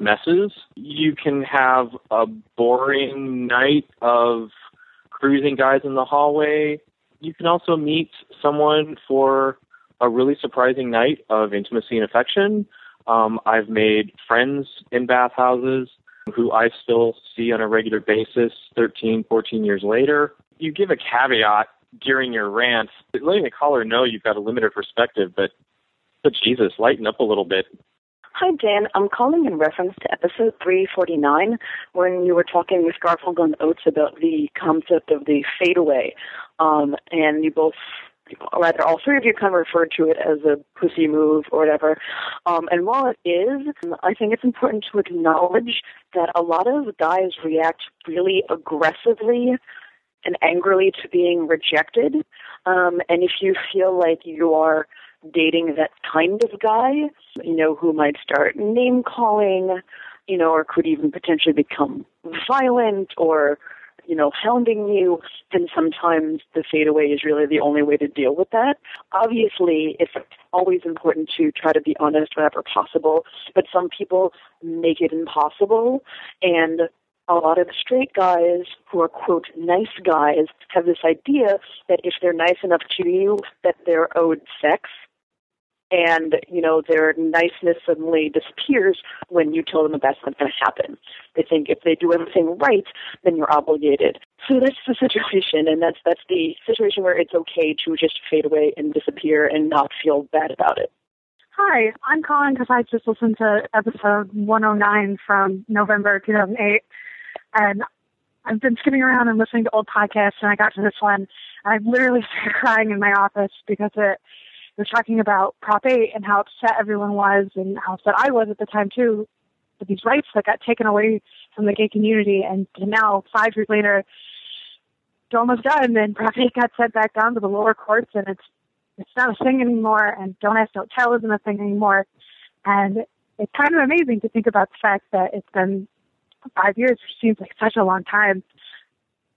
messes. You can have a boring night of cruising guys in the hallway. You can also meet someone for a really surprising night of intimacy and affection. Um, I've made friends in bathhouses who I still see on a regular basis 13, 14 years later. You give a caveat during your rant, letting the caller know you've got a limited perspective, but, but Jesus, lighten up a little bit. Hi, Dan. I'm calling in reference to episode 349 when you were talking with Garfunkel and Oates about the concept of the fadeaway. Um, and you both, rather, all three of you kind of referred to it as a pussy move or whatever. Um, and while it is, I think it's important to acknowledge that a lot of guys react really aggressively and angrily to being rejected. Um, and if you feel like you are dating that kind of guy, you know, who might start name calling, you know, or could even potentially become violent or, you know, hounding you, then sometimes the fadeaway is really the only way to deal with that. Obviously, it's always important to try to be honest whenever possible, but some people make it impossible. And a lot of straight guys who are quote nice guys have this idea that if they're nice enough to you that they're owed sex and you know their niceness suddenly disappears when you tell them the best that's going to happen. They think if they do everything right then you're obligated. So that's the situation and that's that's the situation where it's okay to just fade away and disappear and not feel bad about it. Hi, I'm calling because I just listened to episode 109 from November 2008, and I've been skipping around and listening to old podcasts, and I got to this one, and I literally started crying in my office because it was talking about Prop 8 and how upset everyone was, and how upset I was at the time too, with these rights that got taken away from the gay community, and now five years later, it's almost done, and Prop 8 got sent back down to the lower courts, and it's it's not a thing anymore, and Don't Ask, Don't Tell isn't a thing anymore, and it's kind of amazing to think about the fact that it's been five years seems like such a long time,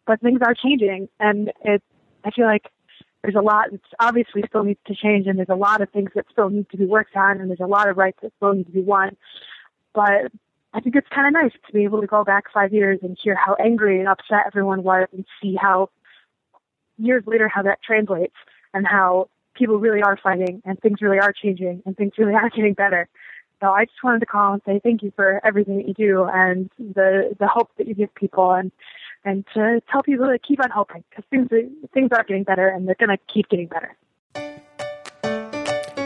but things are changing, and it. I feel like there's a lot that obviously still needs to change, and there's a lot of things that still need to be worked on, and there's a lot of rights that still need to be won. But I think it's kind of nice to be able to go back five years and hear how angry and upset everyone was, and see how years later how that translates, and how people really are fighting, and things really are changing, and things really are getting better. So I just wanted to call and say thank you for everything that you do and the the hope that you give people and and to tell people to keep on hoping because things things are getting better and they're going to keep getting better.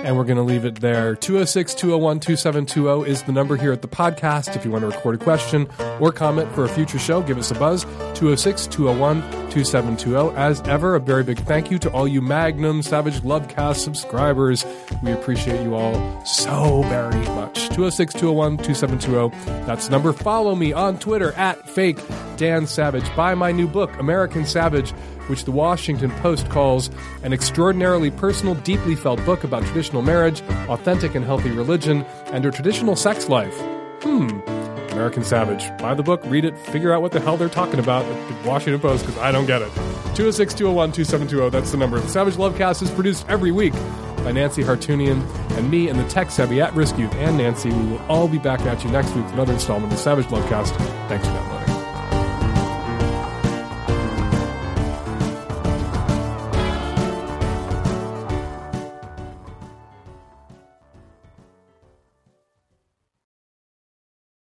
And we're going to leave it there. 206 201 2720 is the number here at the podcast. If you want to record a question or comment for a future show, give us a buzz. 206 201 2720. As ever, a very big thank you to all you Magnum Savage Lovecast subscribers. We appreciate you all so very much. 206 201 2720. That's the number. Follow me on Twitter at fake Dan Savage. Buy my new book, American Savage which the Washington Post calls an extraordinarily personal, deeply felt book about traditional marriage, authentic and healthy religion, and a traditional sex life. Hmm. American Savage. Buy the book, read it, figure out what the hell they're talking about at the Washington Post because I don't get it. 206 201 2720, that's the number. The Savage Lovecast is produced every week by Nancy Hartunian and me and the tech savvy at risk youth and Nancy. We will all be back at you next week with another installment of the Savage Lovecast. Thanks for downloading.